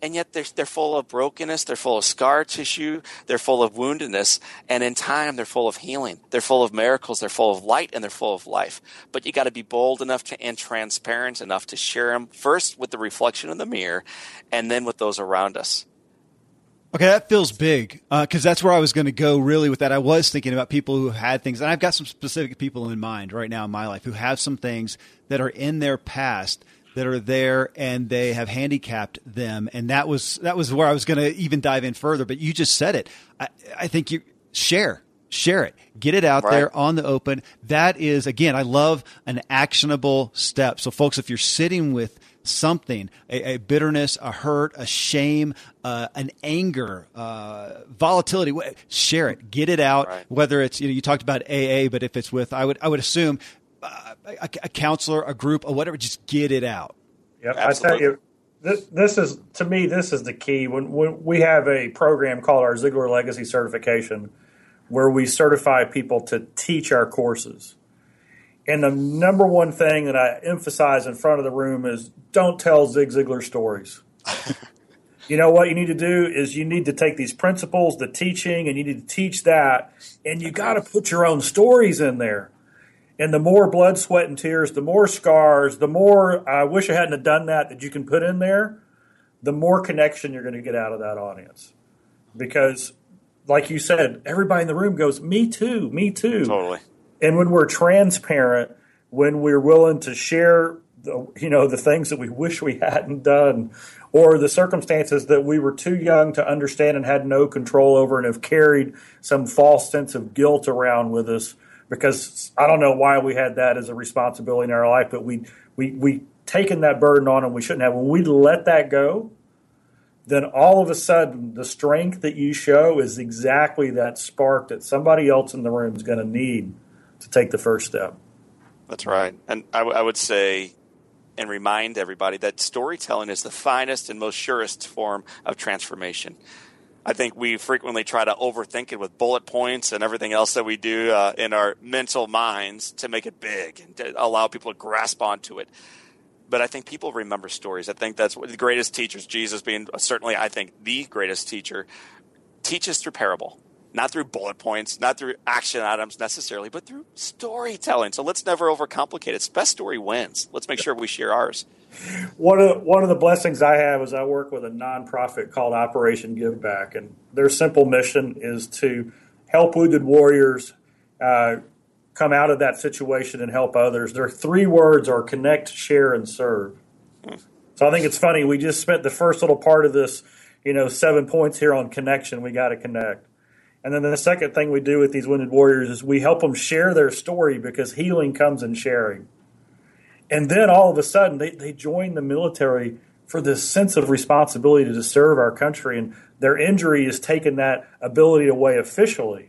And yet they're, they're full of brokenness, they're full of scar tissue, they're full of woundedness, and in time they're full of healing. They're full of miracles, they're full of light, and they're full of life. But you got to be bold enough to, and transparent enough to share them first with the reflection in the mirror and then with those around us. Okay, that feels big because uh, that's where I was going to go really with that. I was thinking about people who had things, and I've got some specific people in mind right now in my life who have some things that are in their past that are there and they have handicapped them, and that was that was where I was going to even dive in further. But you just said it. I, I think you share share it get it out right. there on the open that is again i love an actionable step so folks if you're sitting with something a, a bitterness, a hurt, a shame, uh, an anger, uh, volatility. Share it, get it out. Right. Whether it's you know you talked about AA, but if it's with I would I would assume uh, a, a, counselor, a group, or whatever, just get it out. Yep, I tell you. This, this is to me. This is the key. When, when we have a program called our Ziglar Legacy Certification, where we certify people to teach our courses, and the number one thing that I emphasize in front of the room is don't tell Zig Ziglar stories. [LAUGHS] you know what you need to do is you need to take these principles, the teaching, and you need to teach that, and you got to put your own stories in there. And the more blood, sweat, and tears, the more scars, the more I wish I hadn't have done that that you can put in there, the more connection you're going to get out of that audience. Because, like you said, everybody in the room goes, "Me too, me too." Totally and when we're transparent, when we're willing to share, the, you know, the things that we wish we hadn't done, or the circumstances that we were too young to understand and had no control over, and have carried some false sense of guilt around with us, because I don't know why we had that as a responsibility in our life, but we we we taken that burden on and we shouldn't have. When we let that go, then all of a sudden the strength that you show is exactly that spark that somebody else in the room is going to need to take the first step. That's right. And I, w- I would say and remind everybody that storytelling is the finest and most surest form of transformation. I think we frequently try to overthink it with bullet points and everything else that we do uh, in our mental minds to make it big and to allow people to grasp onto it. But I think people remember stories. I think that's what the greatest teachers, Jesus being certainly, I think, the greatest teacher, teaches through parable not through bullet points, not through action items necessarily, but through storytelling. So let's never overcomplicate it. Best story wins. Let's make sure we share ours. One of one of the blessings I have is I work with a nonprofit called Operation Give Back, and their simple mission is to help wounded warriors uh, come out of that situation and help others. Their three words are connect, share, and serve. So I think it's funny. We just spent the first little part of this, you know, seven points here on connection. We got to connect. And then the second thing we do with these wounded warriors is we help them share their story because healing comes in sharing. And then all of a sudden they, they join the military for this sense of responsibility to serve our country. And their injury has taken that ability away officially.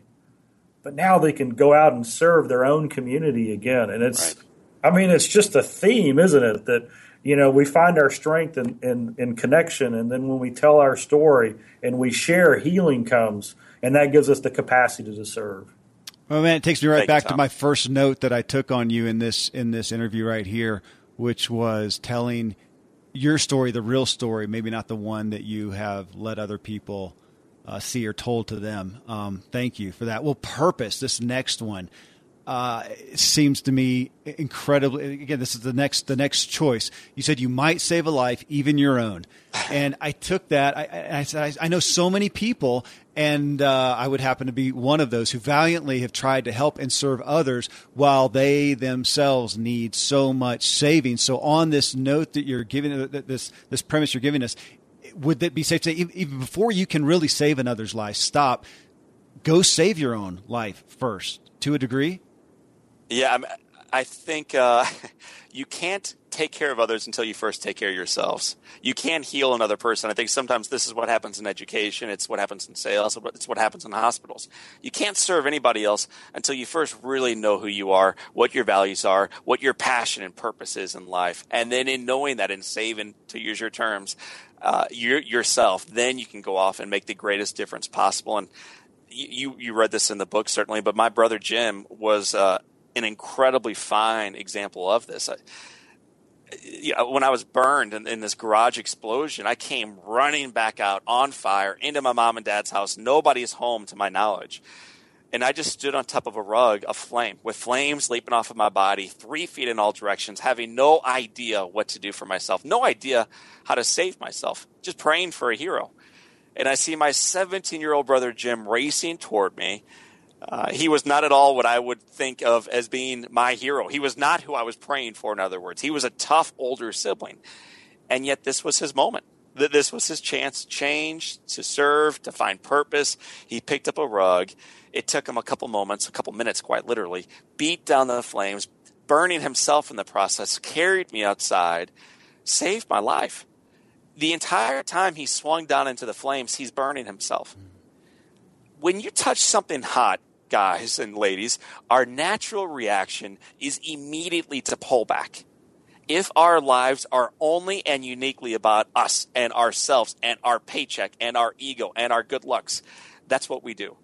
But now they can go out and serve their own community again. And it's, right. I mean, it's just a theme, isn't it? That, you know, we find our strength in, in, in connection. And then when we tell our story and we share, healing comes and that gives us the capacity to serve. Well, man, it takes me right Thank back you, to my first note that I took on you in this in this interview right here, which was telling your story, the real story, maybe not the one that you have let other people uh, see or told to them. Um, thank you for that. Well, purpose. This next one uh, seems to me incredibly. Again, this is the next the next choice. You said you might save a life, even your own, and I took that. I, I said I, I know so many people, and uh, I would happen to be one of those who valiantly have tried to help and serve others while they themselves need so much saving. So, on this note that you're giving, uh, this this premise you're giving us, would it be safe to say even before you can really save another's life, stop, go save your own life first to a degree? Yeah, I'm, I think uh, [LAUGHS] you can't take care of others until you first take care of yourselves. You can't heal another person. I think sometimes this is what happens in education. It's what happens in sales. It's what happens in hospitals. You can't serve anybody else until you first really know who you are, what your values are, what your passion and purpose is in life. And then in knowing that and saving, to use your terms, uh, your, yourself, then you can go off and make the greatest difference possible. And you, you read this in the book, certainly, but my brother Jim was uh, an incredibly fine example of this. I, you know, when I was burned in, in, this garage explosion, I came running back out on fire into my mom and dad's house. Nobody's home to my knowledge. And I just stood on top of a rug of flame with flames leaping off of my body, three feet in all directions, having no idea what to do for myself, no idea how to save myself, just praying for a hero. And I see my 17 year old brother Jim racing toward me uh, he was not at all what I would think of as being my hero. He was not who I was praying for, in other words. He was a tough older sibling. And yet, this was his moment. This was his chance to change, to serve, to find purpose. He picked up a rug. It took him a couple moments, a couple minutes, quite literally, beat down the flames, burning himself in the process, carried me outside, saved my life. The entire time he swung down into the flames, he's burning himself. When you touch something hot, guys and ladies, our natural reaction is immediately to pull back. If our lives are only and uniquely about us and ourselves and our paycheck and our ego and our good looks, that's what we do.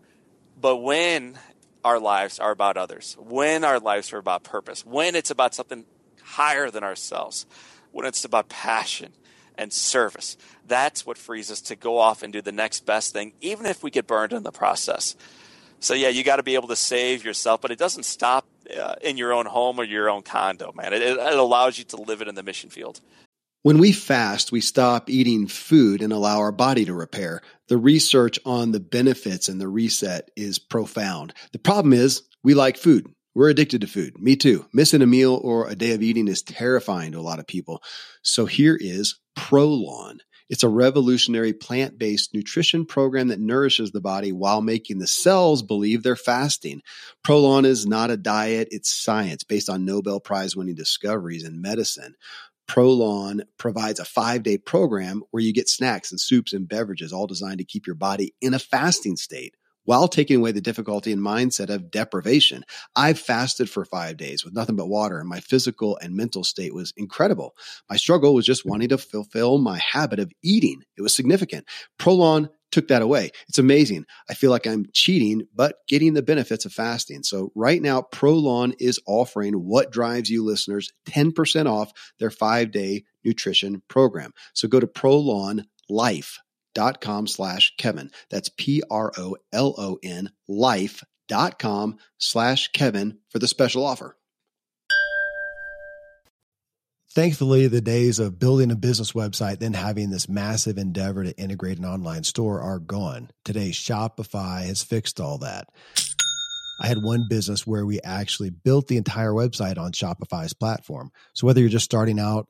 But when our lives are about others, when our lives are about purpose, when it's about something higher than ourselves, when it's about passion and service, that's what frees us to go off and do the next best thing, even if we get burned in the process. So yeah, you got to be able to save yourself, but it doesn't stop uh, in your own home or your own condo, man. It, it allows you to live it in the mission field. When we fast, we stop eating food and allow our body to repair. The research on the benefits and the reset is profound. The problem is we like food. We're addicted to food. Me too. Missing a meal or a day of eating is terrifying to a lot of people. So here is Prolon. It's a revolutionary plant based nutrition program that nourishes the body while making the cells believe they're fasting. Prolon is not a diet, it's science based on Nobel Prize winning discoveries in medicine. Prolon provides a five day program where you get snacks and soups and beverages, all designed to keep your body in a fasting state while taking away the difficulty and mindset of deprivation. I've fasted for five days with nothing but water, and my physical and mental state was incredible. My struggle was just wanting to fulfill my habit of eating. It was significant. Prolon took that away. It's amazing. I feel like I'm cheating, but getting the benefits of fasting. So right now, Prolon is offering what drives you listeners 10% off their five day nutrition program. So go to Prolon Life dot com slash Kevin. That's P R O L O N life dot com slash Kevin for the special offer. Thankfully, the days of building a business website, then having this massive endeavor to integrate an online store are gone. Today, Shopify has fixed all that. I had one business where we actually built the entire website on Shopify's platform. So whether you're just starting out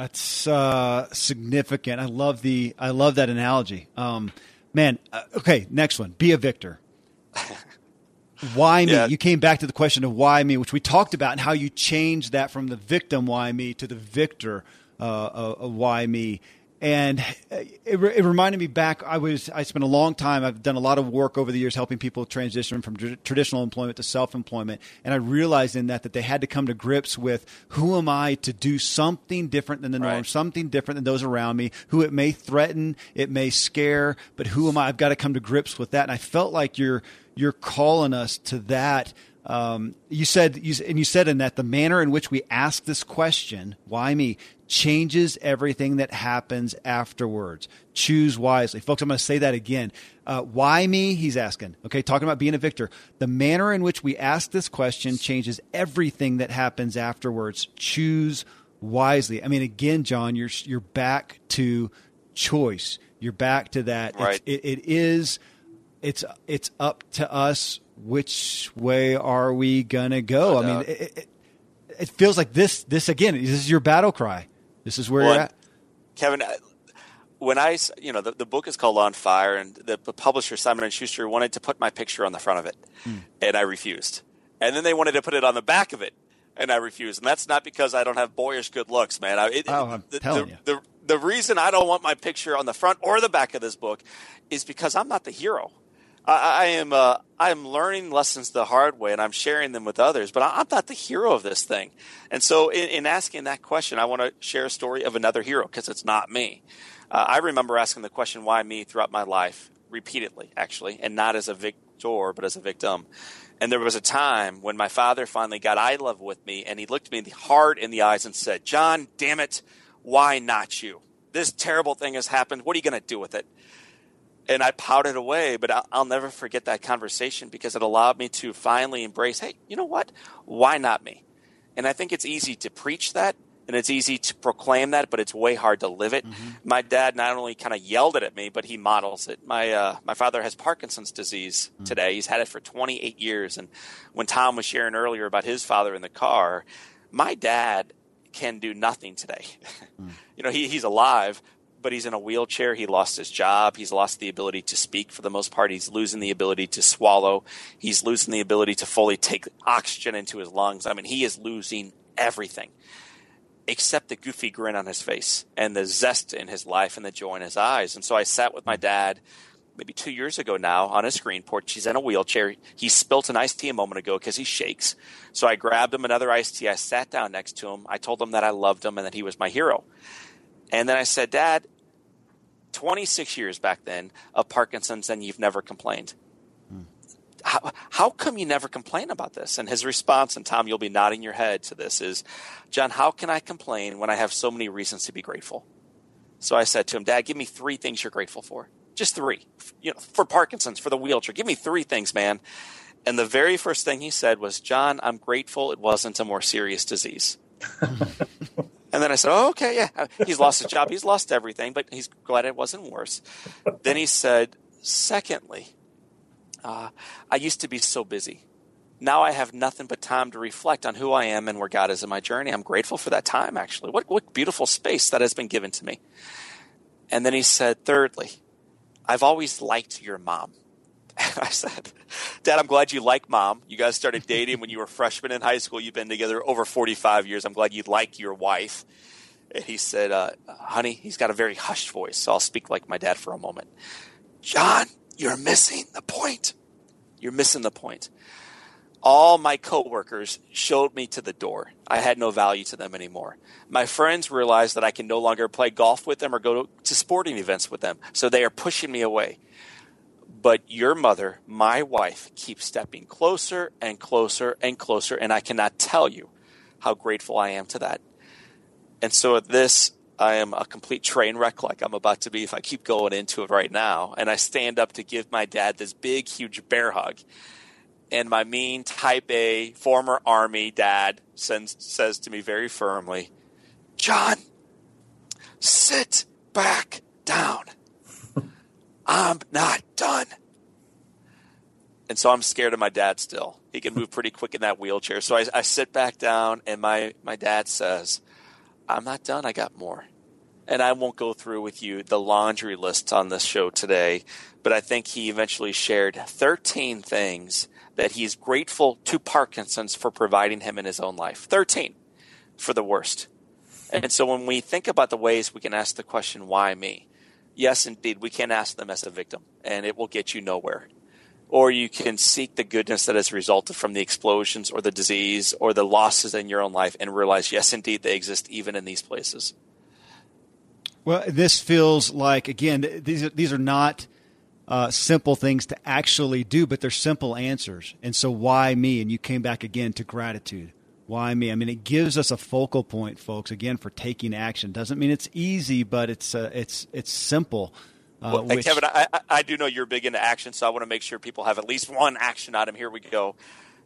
That's uh, significant. I love the I love that analogy. Um, man, uh, okay, next one. Be a victor. why me? Yeah. You came back to the question of why me, which we talked about, and how you changed that from the victim why me to the victor uh, uh, why me and it, it, reminded me back i was i spent a long time i've done a lot of work over the years helping people transition from tr- traditional employment to self-employment. And i realized in that that they had to come to grips with who am i to do something different than the norm right. something different than those around me who it may threaten it may scare but who am i? I've got to come to grips with that. And i felt like you're you're calling us to that. Um, you said, you, and you said in that the manner in which we ask this question, why me, changes everything that happens afterwards. Choose wisely. Folks, I'm going to say that again. Uh, why me? He's asking. Okay, talking about being a victor. The manner in which we ask this question changes everything that happens afterwards. Choose wisely. I mean, again, John, you're, you're back to choice. You're back to that. Right. It, it is, it's, it's up to us which way are we gonna go? I mean, it, it, it, feels like this. This again. This is your battle cry. This is where well, you're at, Kevin. When I, you know, the, the book is called On Fire, and the, publisher Simon and Schuster wanted to put my picture on the front of it, mm. and I refused. And then they wanted to put it on the back of it, and I refused. And that's not because I don't have boyish good looks, man. I, it, oh, I'm the, telling the, you. The, the reason I don't want my picture on the front or the back of this book is because I'm not the hero. I, I am uh, I am learning lessons the hard way, and I'm sharing them with others. But I, am not the hero of this thing. And so, in, in asking that question, I want to share a story of another hero because it's not me. Uh, I remember asking the question, "Why me?" throughout my life, repeatedly, actually, and not as a victor, but as a victim. And there was a time when my father finally got eye level with me, and he looked me the hard in the eyes and said, "John, damn it, why not you? This terrible thing has happened. What are you going to do with it?" And I pouted away, but I'll, I'll, never forget that conversation because it allowed me to finally embrace, hey, you know what? Why not me? And I think it's easy to preach that and it's easy to proclaim that, but it's way hard to live it. Mm-hmm. My dad not only kind of yelled it at me, but he models it. My uh, my father has Parkinson's disease mm-hmm. today. He's had it for 28 years. And when Tom was sharing earlier about his father in the car, my dad can do nothing today. Mm. [LAUGHS] you know, he, he's alive, but he's in a wheelchair. He lost his job. He's lost the ability to speak for the most part. He's losing the ability to swallow. He's losing the ability to fully take oxygen into his lungs. I mean, he is losing everything except the goofy grin on his face and the zest in his life and the joy in his eyes. And so I sat with my dad maybe two years ago now on a screen porch. He's in a wheelchair. He spilt an iced tea a moment ago because he shakes. So I grabbed him another iced tea. I sat down next to him. I told him that I loved him and that he was my hero. And then I said, Dad, 26 years back then of Parkinson's and you've never complained. How, how come you never complain about this? And his response, and Tom, you'll be nodding your head to this, is John, how can I complain when I have so many reasons to be grateful? So I said to him, Dad, give me three things you're grateful for. Just three. You know, for Parkinson's, for the wheelchair. Give me three things, man. And the very first thing he said was, John, I'm grateful it wasn't a more serious disease. [LAUGHS] And then I said, oh, okay, yeah. [LAUGHS] He's lost his job. He's lost everything, but he's glad it wasn't worse. [LAUGHS] then he said, secondly, uh, I used to be so busy. Now I have nothing but time to reflect on who I am and where God is in my journey. I'm grateful for that time, actually. What, what beautiful space that has been given to me. And then he said, thirdly, I've always liked your mom. [LAUGHS] I said, Dad, I'm glad you like mom. You guys started dating when you were freshmen in high school. You've been together over 45 years. I'm glad you like your wife. And he said, uh, Honey, he's got a very hushed voice, so I'll speak like my dad for a moment. John, you're missing the point. You're missing the point. All my coworkers showed me to the door. I had no value to them anymore. My friends realized that I can no longer play golf with them or go to, to sporting events with them, so they are pushing me away. But your mother, my wife, keeps stepping closer and closer and closer, and I cannot tell you how grateful I am to that. And so at this, I am a complete train wreck like I'm about to be if I keep going into it right now. And I stand up to give my dad this big, huge bear hug. And my mean type A former army dad sends, says to me very firmly, John, sit back down. I'm not done. And so I'm scared of my dad still. He can move pretty quick in that wheelchair. So I, I sit back down, and my, my dad says, I'm not done. I got more. And I won't go through with you the laundry list on this show today, but I think he eventually shared 13 things that he's grateful to Parkinson's for providing him in his own life. 13 for the worst. And so when we think about the ways we can ask the question, why me? Yes, indeed, we can ask them as a victim, and it will get you nowhere. Or you can seek the goodness that has resulted from the explosions or the disease or the losses in your own life and realize, yes, indeed, they exist even in these places. Well, this feels like, again, these are, these are not uh, simple things to actually do, but they're simple answers. And so, why me? And you came back again to gratitude. Why me? I mean, it gives us a focal point, folks. Again, for taking action. Doesn't mean it's easy, but it's uh, it's it's simple. Uh, well, which... Kevin, I, I do know you're big into action, so I want to make sure people have at least one action item. Here we go.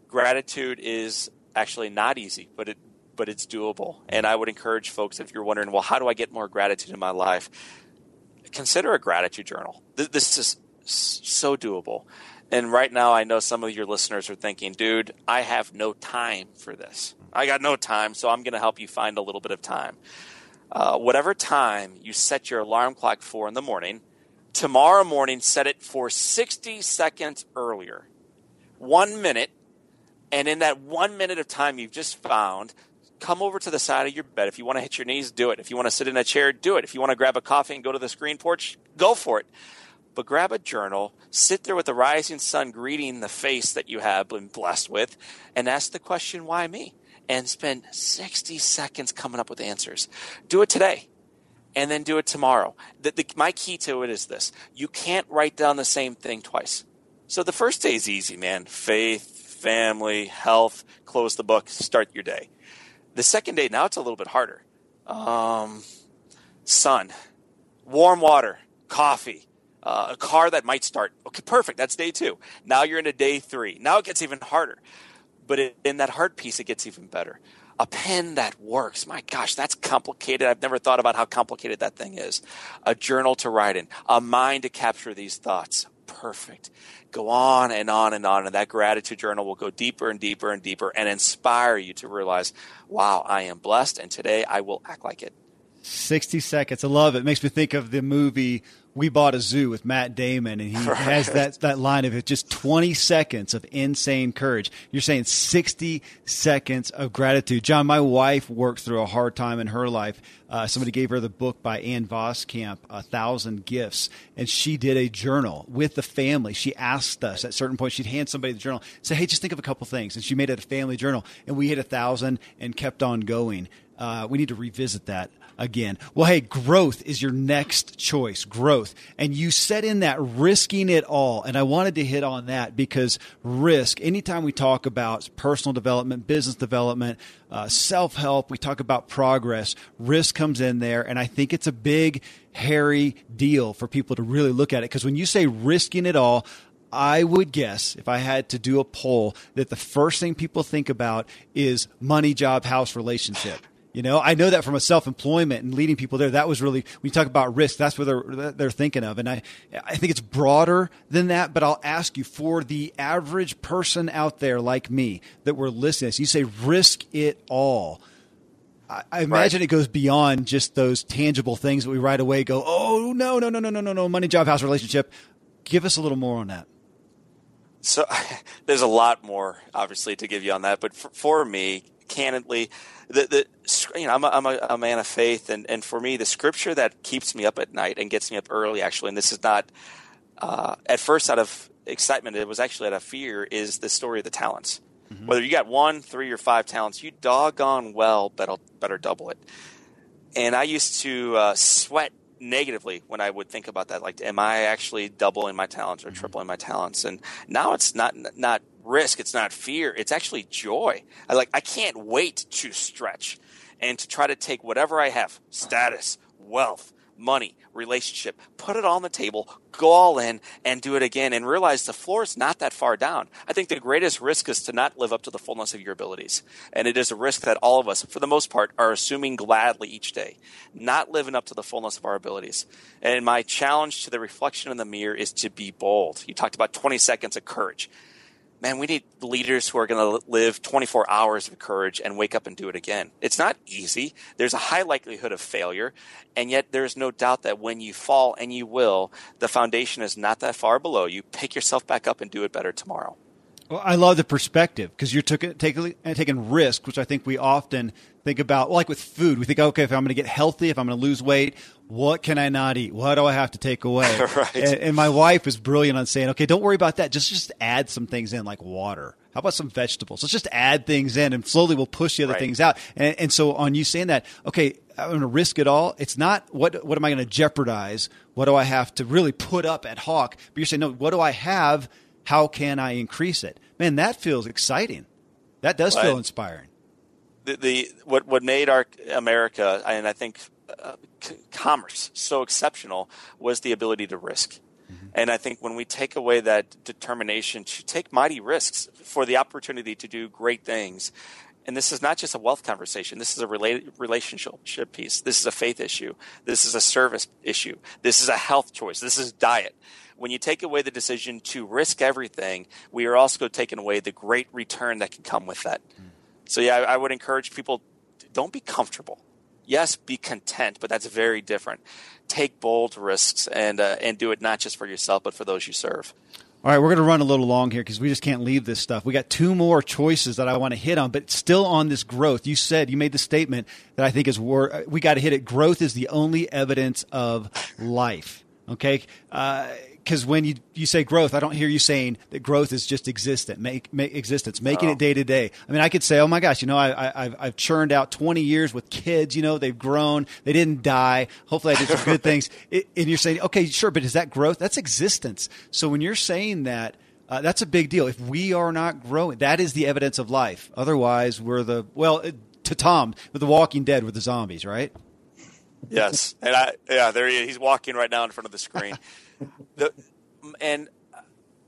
Gratitude is actually not easy, but it but it's doable. And I would encourage folks if you're wondering, well, how do I get more gratitude in my life? Consider a gratitude journal. This is so doable. And right now, I know some of your listeners are thinking, dude, I have no time for this. I got no time, so I'm going to help you find a little bit of time. Uh, whatever time you set your alarm clock for in the morning, tomorrow morning, set it for 60 seconds earlier. One minute. And in that one minute of time you've just found, come over to the side of your bed. If you want to hit your knees, do it. If you want to sit in a chair, do it. If you want to grab a coffee and go to the screen porch, go for it but grab a journal, sit there with the rising sun greeting the face that you have been blessed with, and ask the question, why me? And spend 60 seconds coming up with answers. Do it today and then do it tomorrow. The, the, my key to it is this you can't write down the same thing twice. So the first day is easy, man. Faith, family, health, close the book, start your day. The second day, now it's a little bit harder. Um, sun, warm water, coffee, uh, a car that might start. Okay, perfect. That's day two. Now you're into day three. Now it gets even harder. But it, in that hard piece, it gets even better. A pen that works. My gosh, that's complicated. I've never thought about how complicated that thing is. A journal to write in, a mind to capture these thoughts. Perfect. Go on and on and on. And that gratitude journal will go deeper and deeper and deeper and inspire you to realize, wow, I am blessed. And today I will act like it. 60 seconds. I love it. Makes me think of the movie we bought a zoo with Matt Damon, and he [LAUGHS] right. has that that line of it just 20 seconds of insane courage. You're saying 60 seconds of gratitude. John, my wife worked through a hard time in her life. Uh, somebody gave her the book by Ann Voskamp, A Thousand Gifts, and she did a journal with the family. She asked us at certain points, she'd hand somebody the journal, say, "Hey, just think of a couple things," and she made it a family journal, and we hit a thousand and kept on going. Uh, we need to revisit that again. Well, hey, growth is your next choice, growth. And you set in that risking it all. And I wanted to hit on that because risk, anytime we talk about personal development, business development, uh, self help, we talk about progress, risk comes in there. And I think it's a big, hairy deal for people to really look at it. Because when you say risking it all, I would guess, if I had to do a poll, that the first thing people think about is money, job, house, relationship. You know, I know that from a self-employment and leading people there. That was really when you talk about risk. That's what they're they're thinking of, and I I think it's broader than that. But I'll ask you for the average person out there like me that we're listening. So you say risk it all. I, I imagine right. it goes beyond just those tangible things that we right away go, oh no no no no no no no money job house relationship. Give us a little more on that. So [LAUGHS] there's a lot more obviously to give you on that, but for, for me, candidly, the, the you know I'm a, I'm a, a man of faith, and, and for me, the scripture that keeps me up at night and gets me up early, actually, and this is not uh, at first out of excitement, it was actually out of fear, is the story of the talents. Mm-hmm. Whether you got one, three, or five talents, you doggone well better better double it. And I used to uh, sweat negatively when I would think about that. Like, am I actually doubling my talents or mm-hmm. tripling my talents? And now it's not not risk. It's not fear. It's actually joy. I like, I can't wait to stretch and to try to take whatever I have, status, wealth, money, relationship, put it on the table, go all in and do it again and realize the floor is not that far down. I think the greatest risk is to not live up to the fullness of your abilities. And it is a risk that all of us, for the most part, are assuming gladly each day, not living up to the fullness of our abilities. And my challenge to the reflection in the mirror is to be bold. You talked about 20 seconds of courage man, we need leaders who are going to live 24 hours of courage and wake up and do it again. It's not easy. There's a high likelihood of failure. And yet there's no doubt that when you fall, and you will, the foundation is not that far below you. Pick yourself back up and do it better tomorrow. Well, I love the perspective because you're taking, taking, taking risk, which I think we often think about, like with food. We think, okay, if I'm going to get healthy, if I'm going to lose weight, what can I not eat? What do I have to take away? [LAUGHS] right. and, and, my wife is brilliant on saying, okay, don't worry about that. Just just add some things in, like water. How about some vegetables? Let's just add things in, and slowly we'll push the other right. things out. And, and so, on you saying that, okay, I'm going to risk it all. It's not what what am I going to jeopardize? What do I have to really put up at Hawk? But you're saying, no, what do I have? How can I increase it? Man, that feels exciting. That does feel inspiring. The, the what what made our America, and I think uh, c- commerce so exceptional was the ability to risk. Mm-hmm. And I think when we take away that determination to take mighty risks for the opportunity to do great things, and this is not just a wealth conversation. This is a relationship piece. This is a faith issue. This is a service issue. This is a health choice. This is diet. When you take away the decision to risk everything, we are also taking away the great return that can come with that. Mm. So, yeah, I, I would encourage people don't be comfortable yes, be content, but that's very different. Take bold risks and uh, and do it not just for yourself, but for those you serve. All right, we're going to run a little long here because we just can't leave this stuff. We got two more choices that I want to hit on, but still on this growth. You said you made the statement that I think is wor- we got to hit it. Growth is the only evidence of life. Okay, uh, because when you you say growth, I don't hear you saying that growth is just existent, make, make existence, making oh. it day to day. I mean, I could say, oh my gosh, you know, I, have I've churned out 20 years with kids. You know, they've grown, they didn't die. Hopefully, I did some good [LAUGHS] things. It, and you're saying, okay, sure, but is that growth? That's existence. So when you're saying that. Uh, that's a big deal. If we are not growing, that is the evidence of life. Otherwise, we're the well to Tom with the Walking Dead with the zombies, right? Yes, and I yeah, there he is. He's walking right now in front of the screen. [LAUGHS] the, and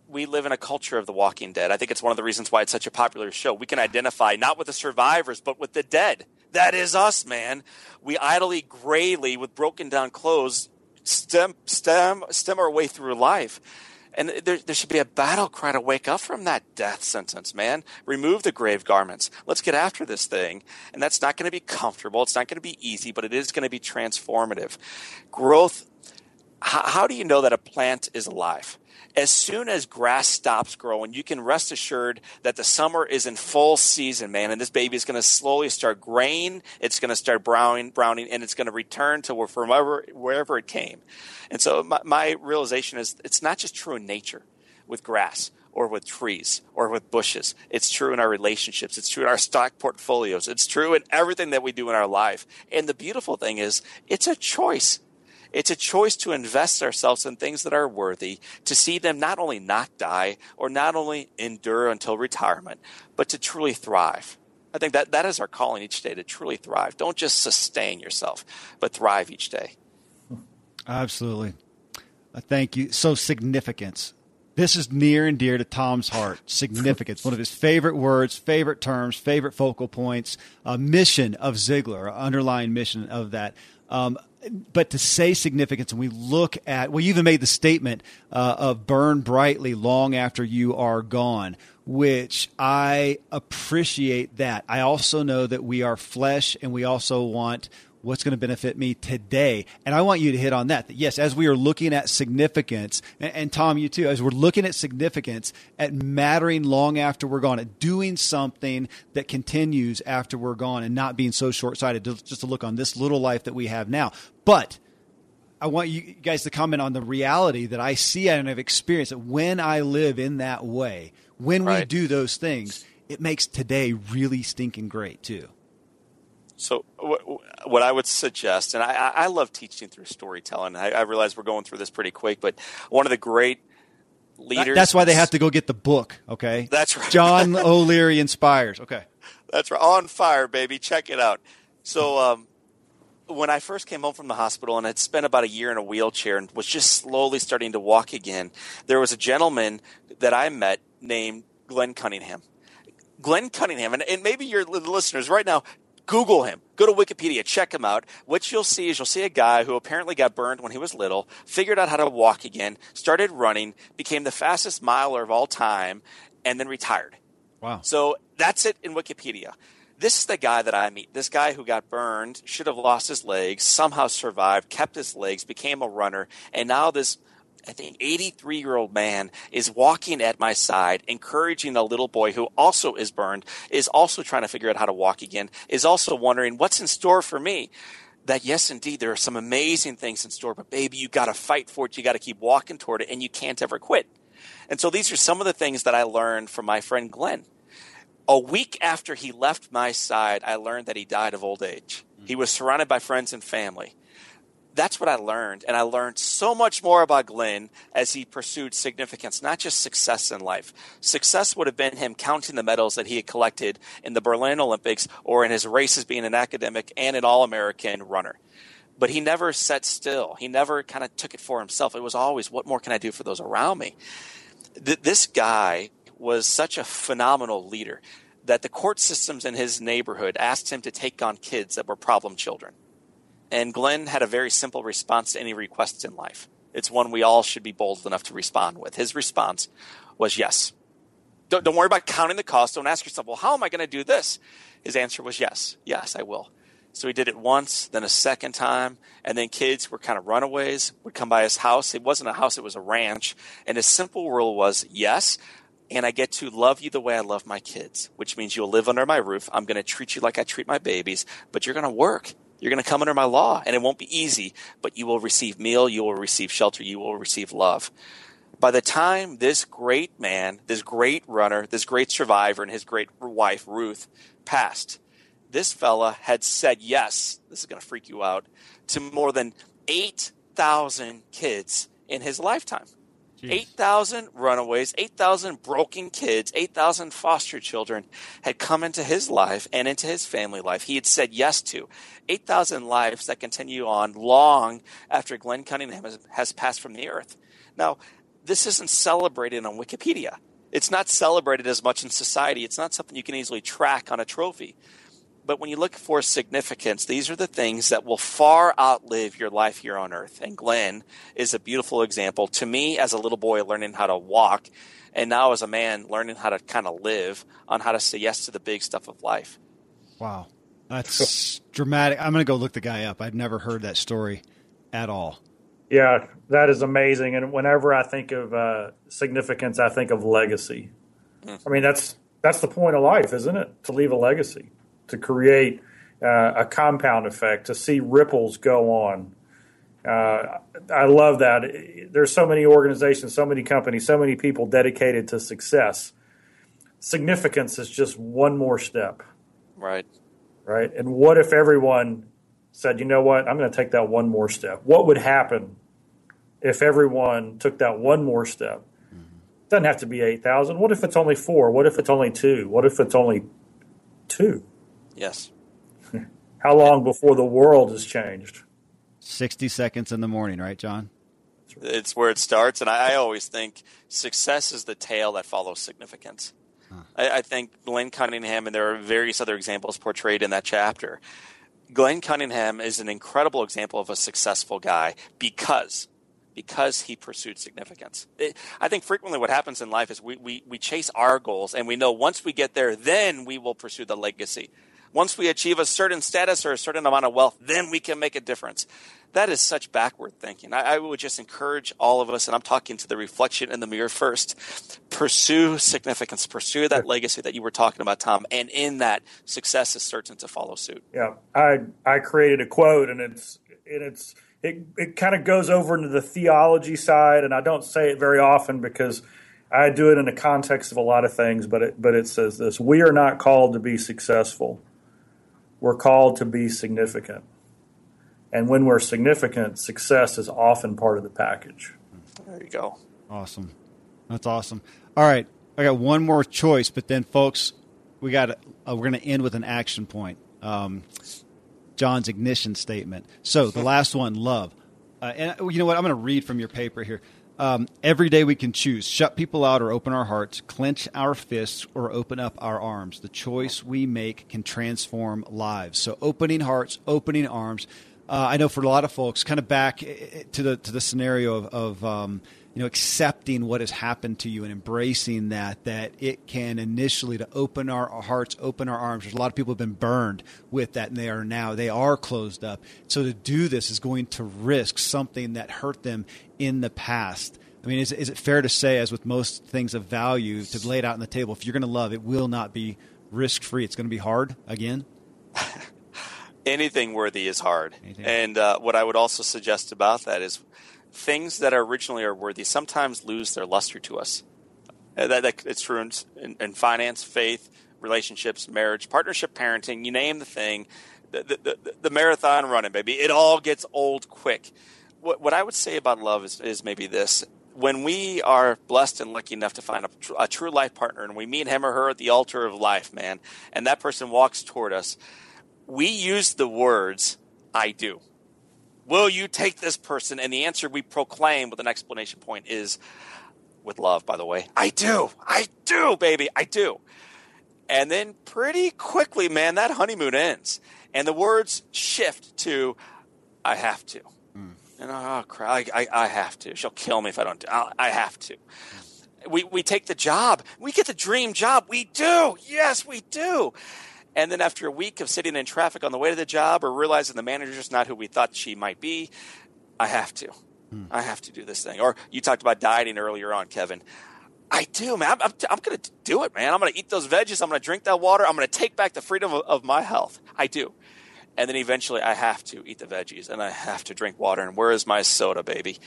we live in a culture of the walking dead. I think it's one of the reasons why it's such a popular show. We can identify not with the survivors, but with the dead. That is us, man. We idly, grayly, with broken down clothes, stem, stem, stem our way through life. And there, there should be a battle cry to wake up from that death sentence, man. Remove the grave garments. Let's get after this thing. And that's not going to be comfortable. It's not going to be easy, but it is going to be transformative. Growth how, do you know that a plant is alive? As soon as grass stops growing, you can rest assured that the summer is in full season, man, and this baby is going to slowly start graying. It's going to start browning, browning, and it's going to return to wherever, wherever it came. And so my, my realization is it's not just true in nature with grass or with trees or with bushes. It's true in our relationships. It's true in our stock portfolios. It's true in everything that we do in our life. And the beautiful thing is, it's a choice. It's a choice to invest ourselves in things that are worthy, to see them not only not die or not only endure until retirement, but to truly thrive. I think that that is our calling each day to truly thrive. Don't just sustain yourself, but thrive each day. Absolutely. Thank you. So, significance. This is near and dear to Tom's heart. Significance, one of his favorite words, favorite terms, favorite focal points. A mission of Ziglar, underlying mission of that. Um, but to say significance, and we look at, well, you even made the statement uh, of burn brightly long after you are gone, which I appreciate that. I also know that we are flesh and we also want what's going to benefit me today. And I want you to hit on that. That yes, as we are looking at significance, and, and, Tom, you too, as we're looking at significance, at mattering long after we're gone, at doing something that continues after we're gone, and not being so short sighted just to look on this little life that we have now. But I want you guys to comment on the reality that I see and have experienced that when I live in that way, when right. we do those things, it makes today really stinking great too. So, what I would suggest, and I, I love teaching through storytelling. I, I, realize we're going through this pretty quick, but one of the great leaders. That's why they have to go get the book. Okay, that's right. John [LAUGHS] O'Leary inspires. Okay, that's right. On fire, baby. Check it out. So, um, when I first came home from the hospital and had spent about a year in a wheelchair and was just slowly starting to walk again, there was a gentleman that I met named Glenn Cunningham. Glenn Cunningham, and, and maybe your listeners right now, Google him. Go to Wikipedia, check him out. What you'll see is you'll see a guy who apparently got burned when he was little, figured out how to walk again, started running, became the fastest miler of all time, and then retired. Wow. So that's it in Wikipedia. This is the guy that I meet. This guy who got burned, should have lost his legs, somehow survived, kept his legs, became a runner, and now this I think 83 year old man is walking at my side, encouraging a little boy who also is burned, is also trying to figure out how to walk again, is also wondering what's in store for me. That yes, indeed, there are some amazing things in store, but baby, you got to fight for it. You got to keep walking toward it, and you can't ever quit. And so these are some of the things that I learned from my friend Glenn. A week after he left my side, I learned that he died of old age. Mm-hmm. He was surrounded by friends and family that's what I learned. And I learned so much more about Glenn as he pursued significance, not just success in life. Success would have been him counting the medals that he had collected in the Berlin Olympics or in his races being an academic and an All American runner. But he never sat still. He never kind of took it for himself. It was always, what more can I do for those around me? Th- this guy was such a phenomenal leader that the court systems in his neighborhood asked him to take on kids that were problem children and Glenn had a very simple response to any requests in life. It's one we all should be bold enough to respond with. His response was yes. Don't, don't worry about counting the cost. Don't ask yourself, well, how am I going to do this? His answer was yes. Yes, I will. So he did it once, then a second time, and then kids were kind of runaways, would come by his house. It wasn't a house, it was a ranch. And his simple rule was yes, and I get to love you the way I love my kids, which means you'll live under my roof. I'm going to treat you like I treat my babies, but you're going to work. You're going to come under my law, and it won't be easy, but you will receive meal, you will receive shelter, you will receive love. By the time this great man, this great runner, this great survivor, and his great wife, Ruth, passed, this fella had said yes, this is going to freak you out, to more than 8,000 kids in his lifetime. 8,000 runaways, 8,000 broken kids, 8,000 foster children had come into his life and into his family life. He had said yes to 8,000 lives that continue on long after Glenn Cunningham has, has passed from the earth. Now, this isn't celebrated on Wikipedia. It's not celebrated as much in society. It's not something you can easily track on a trophy. But when you look for significance, these are the things that will far outlive your life here on earth. And Glenn is a beautiful example to me as a little boy learning how to walk, and now as a man learning how to kind of live on how to say yes to the big stuff of life. Wow. That's [LAUGHS] dramatic. I'm going to go look the guy up. I've never heard that story at all. Yeah, that is amazing. And whenever I think of uh, significance, I think of legacy. Mm. I mean, that's that's the point of life, isn't it? To leave a legacy to create uh, a compound effect, to see ripples go on. Uh, I love that. There's so many organizations, so many companies, so many people dedicated to success. Significance is just one more step. Right. Right. And what if everyone said, you know what, I'm going to take that one more step? What would happen if everyone took that one more step? Mm-hmm. Doesn't have to be 8,000. What if it's only four? What if it's only two? What if it's only two? Yes. [LAUGHS] How long before the world has changed? 60 seconds in the morning, right, John? It's where it starts. And I, always think success is the tail that follows significance. Huh. I, I think Glenn Cunningham, and there are various other examples portrayed in that chapter. Glenn Cunningham is an incredible example of a successful guy because because he pursued significance. It, I think frequently what happens in life is we, we, we chase our goals and we know once we get there, then we will pursue the legacy. Once we achieve a certain status or a certain amount of wealth, then we can make a difference. That is such backward thinking. I, I would just encourage all of us, and I'm talking to the reflection in the mirror first, pursue significance, pursue that legacy that you were talking about, Tom, and in that, success is certain to follow suit. Yeah, I I created a quote, and it's and it's it it kind of goes over into the theology side, and I don't say it very often because I do it in the context of a lot of things, but it but it says this: We are not called to be successful we're called to be significant. And when we're significant, success is often part of the package. There you go. Awesome. That's awesome. All right. I got one more choice, but then, folks, we got uh, we're going to end with an action point. Um, John's ignition statement. So the last one, love. Uh, and you know what? I'm going to read from your paper here. Um, every day we can choose shut people out or open our hearts, clench our fists or open up our arms. The choice we make can transform lives. So opening hearts, opening arms. Uh, I know for a lot of folks, kind of back eh, eh, to the to the scenario of, of um, you know, accepting what has happened to you and embracing that, that it can initially to open our, hearts, open our arms. There's a lot of people have been burned with that and they are now, they are closed up. So to do this is going to risk something that hurt them in the past. I mean, is, is it fair to say, as with most things of value, to lay it out on the table, if you're going to love, it will not be risk free. It's going to be hard again? [LAUGHS] Anything worthy is hard. Anything. And uh, what I would also suggest about that is things that are originally are worthy sometimes lose their luster to us. Uh, that, that, it's true in, in, in, finance, faith, relationships, marriage, partnership, parenting. You name the thing, the, the, the, the marathon running, baby. It all gets old quick. What, what I would say about love is, is maybe this: when we are blessed and lucky enough to find a, a true life partner, and we meet him or her at the altar of life, man, and that person walks toward us, we use the words "I do." Will you take this person? And the answer we proclaim with an explanation point is with love, by the way. I do. I do, baby. I do. And then pretty quickly, man, that honeymoon ends. And the words shift to, I have to. Mm. And oh, crap, I, I, I, have to. She'll kill me if I don't do I, I have to. We, we take the job. We get the dream job. We do. Yes, we do. And then after a week of sitting in traffic on the way to the job or realizing the manager's not who we thought she might be, I have to. Hmm. I have to do this thing. Or you talked about dieting earlier on, Kevin. I do, man. I'm, I'm, I'm going to do it, man. I'm going to eat those veggies. I'm going to drink that water. I'm going to take back the freedom of, of my health. I do. And then eventually I have to eat the veggies and I have to drink water. And where is my soda, baby?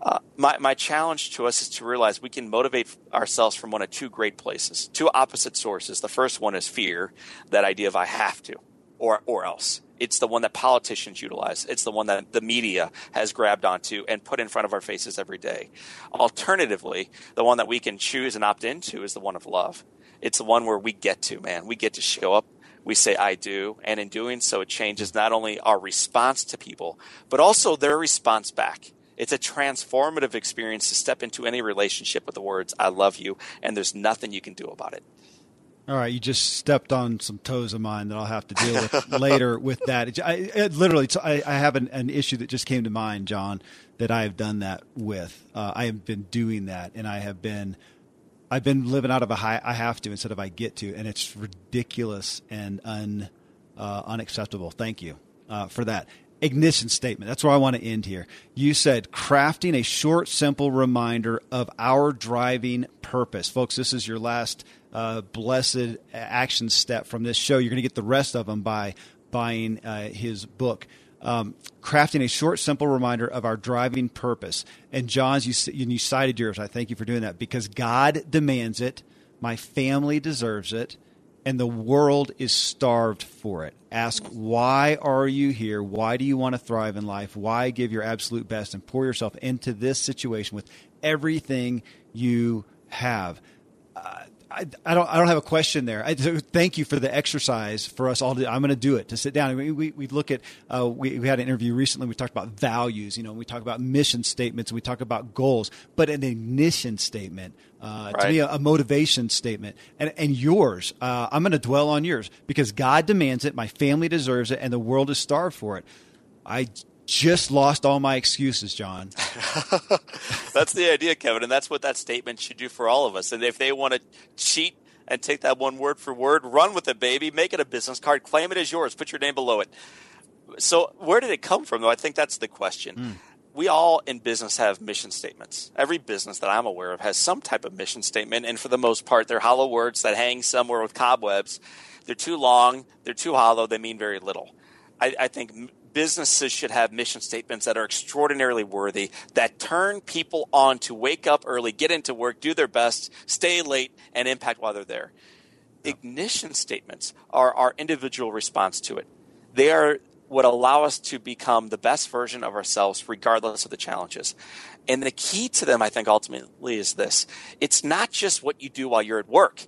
Uh, my, my challenge to us is to realize we can motivate ourselves from one of two great places, two opposite sources. The first one is fear, that idea of I have to, or, or else. It's the one that politicians utilize. It's the one that the media has grabbed onto and put in front of our faces every day. Alternatively, the one that we can choose and opt into is the one of love. It's the one where we get to, man. We get to show up we say I do. And in doing so, it changes not only our response to people, but also their response back. It's a transformative experience to step into any relationship with the words, I love you, and there's nothing you can do about it. All right, you just stepped on some toes of mine that I'll have to deal with [LAUGHS] later with that. I, it literally, I, I have an, an, issue that just came to mind, John, that I have done that with. Uh, I have been doing that, and I have been, I've been living out of a high, I have to instead of I get to, and it's ridiculous and un, uh, unacceptable. Thank you uh, for that ignition statement. That's where I want to end here. You said crafting a short, simple reminder of our driving purpose. Folks, this is your last uh, blessed action step from this show. You're going to get the rest of them by buying uh, his book. Um, crafting a short, simple reminder of our driving purpose. And John's, you, you cited yours. I thank you for doing that because God demands it. My family deserves it and the world is starved for it. Ask, why are you here? Why do you want to thrive in life? Why give your absolute best and pour yourself into this situation with everything you have? Uh, I, I, don't. I don't have a question there. I, thank you for the exercise for us all. To, I'm going to do it to sit down. We, we, we look at. Uh, we, we had an interview recently. We talked about values. You know, we talk about mission statements. We talk about goals. But an ignition statement uh, right. to me a, a, motivation statement. And, and yours, uh, I'm going to dwell on yours because God demands it, my family deserves it, and the world is starved for it. I just lost all my excuses, John. [LAUGHS] that's the idea, Kevin, and that's what that statement should do for all of us. And if they want to cheat and take that one word for word, run with it, baby. Make it a business card, claim it as yours, put your name below it. So, where did it come from, though? I think that's the question. Mm we all in business have mission statements. Every business that I'm aware of has some type of mission statement, and for the most part, they're hollow words that hang somewhere with cobwebs. They're too long, they're too hollow, they mean very little. I, I think businesses should have mission statements that are extraordinarily worthy, that turn people on to wake up early, get into work, do their best, stay late, and impact while they're there. Ignition statements are our individual response to it. They are would allow us to become the best version of ourselves regardless of the challenges. And the key to them, I think, ultimately is this. It's not just what you do while you're at work.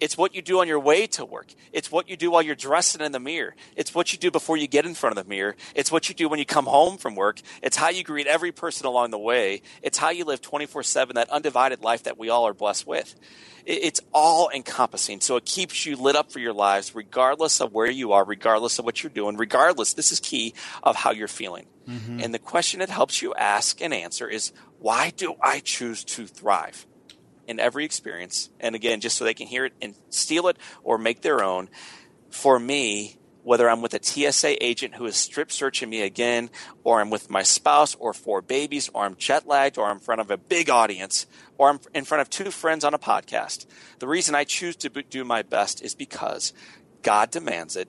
It's what you do on your way to work. It's what you do while you're dressing in the mirror. It's what you do before you get in front of the mirror. It's what you do when you come home from work. It's how you greet every person along the way. It's how you live 24 7, that undivided life that we all are blessed with. It's all encompassing. So it keeps you lit up for your lives, regardless of where you are, regardless of what you're doing, regardless, this is key, of how you're feeling. Mm-hmm. And the question it helps you ask and answer is why do I choose to thrive? In every experience. And again, just so they can hear it and steal it or make their own. For me, whether I'm with a TSA agent who is strip searching me again, or I'm with my spouse or four babies, or I'm jet lagged, or I'm in front of a big audience, or I'm in front of two friends on a podcast. The reason I choose to do my best is because God demands it.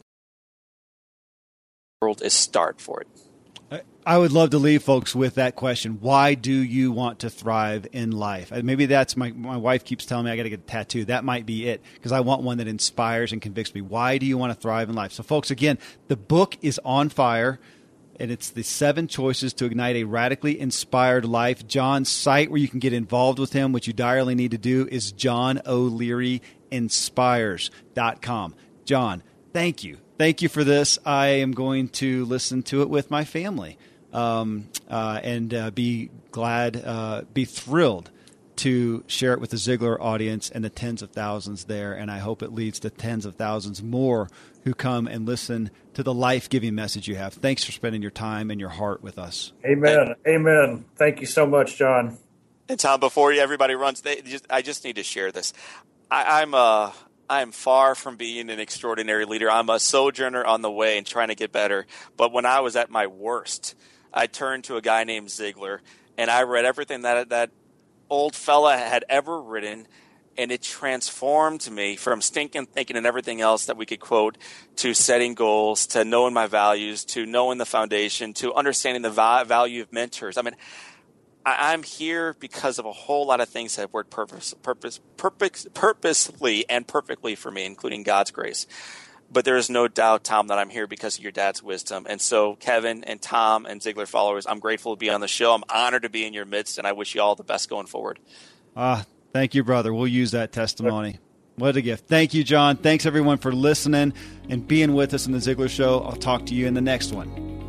The world is starved for it. I would love to leave folks with that question. Why do you want to thrive in life? Uh, maybe that's my, my wife keeps telling me I got to get a tattoo. That might be it because I want one that inspires and convicts me. Why do you want to thrive in life? So, folks, again, the book is on fire and it's the seven choices to ignite a radically inspired life. John's site where you can get involved with him, which you direly need to do, is johnolearyinspires.com. John, thank you thank you for this. I am going to listen to it with my family um, uh, and uh, be glad, uh, be thrilled to share it with the Ziglar audience and the tens of thousands there. And I hope it leads to tens of thousands more who come and listen to the life giving message you have. Thanks for spending your time and your heart with us. Amen. Amen. Thank you so much, John. And Tom, before everybody runs, they just, I just need to share this. I, I'm a uh, I am far from being an extraordinary leader. I'm a sojourner on the way and trying to get better. But when I was at my worst, I turned to a guy named Ziglar and I read everything that that old fella had ever written and it transformed me from stinking thinking and everything else that we could quote to setting goals to knowing my values to knowing the foundation to understanding the value of mentors i mean I, am here because of a whole lot of things that have worked purpose, purpose, purpose, purposely and perfectly for me, including God's grace. But there is no doubt, Tom, that I'm here because of your dad's wisdom. And so, Kevin and Tom and Ziglar followers, I'm grateful to be on the show. I'm honored to be in your midst, and I wish you all the best going forward. Ah, thank you, brother. We'll use that testimony. What a gift. Thank you, John. Thanks, everyone, for listening and being with us in the Ziglar Show. I'll talk to you in the next one.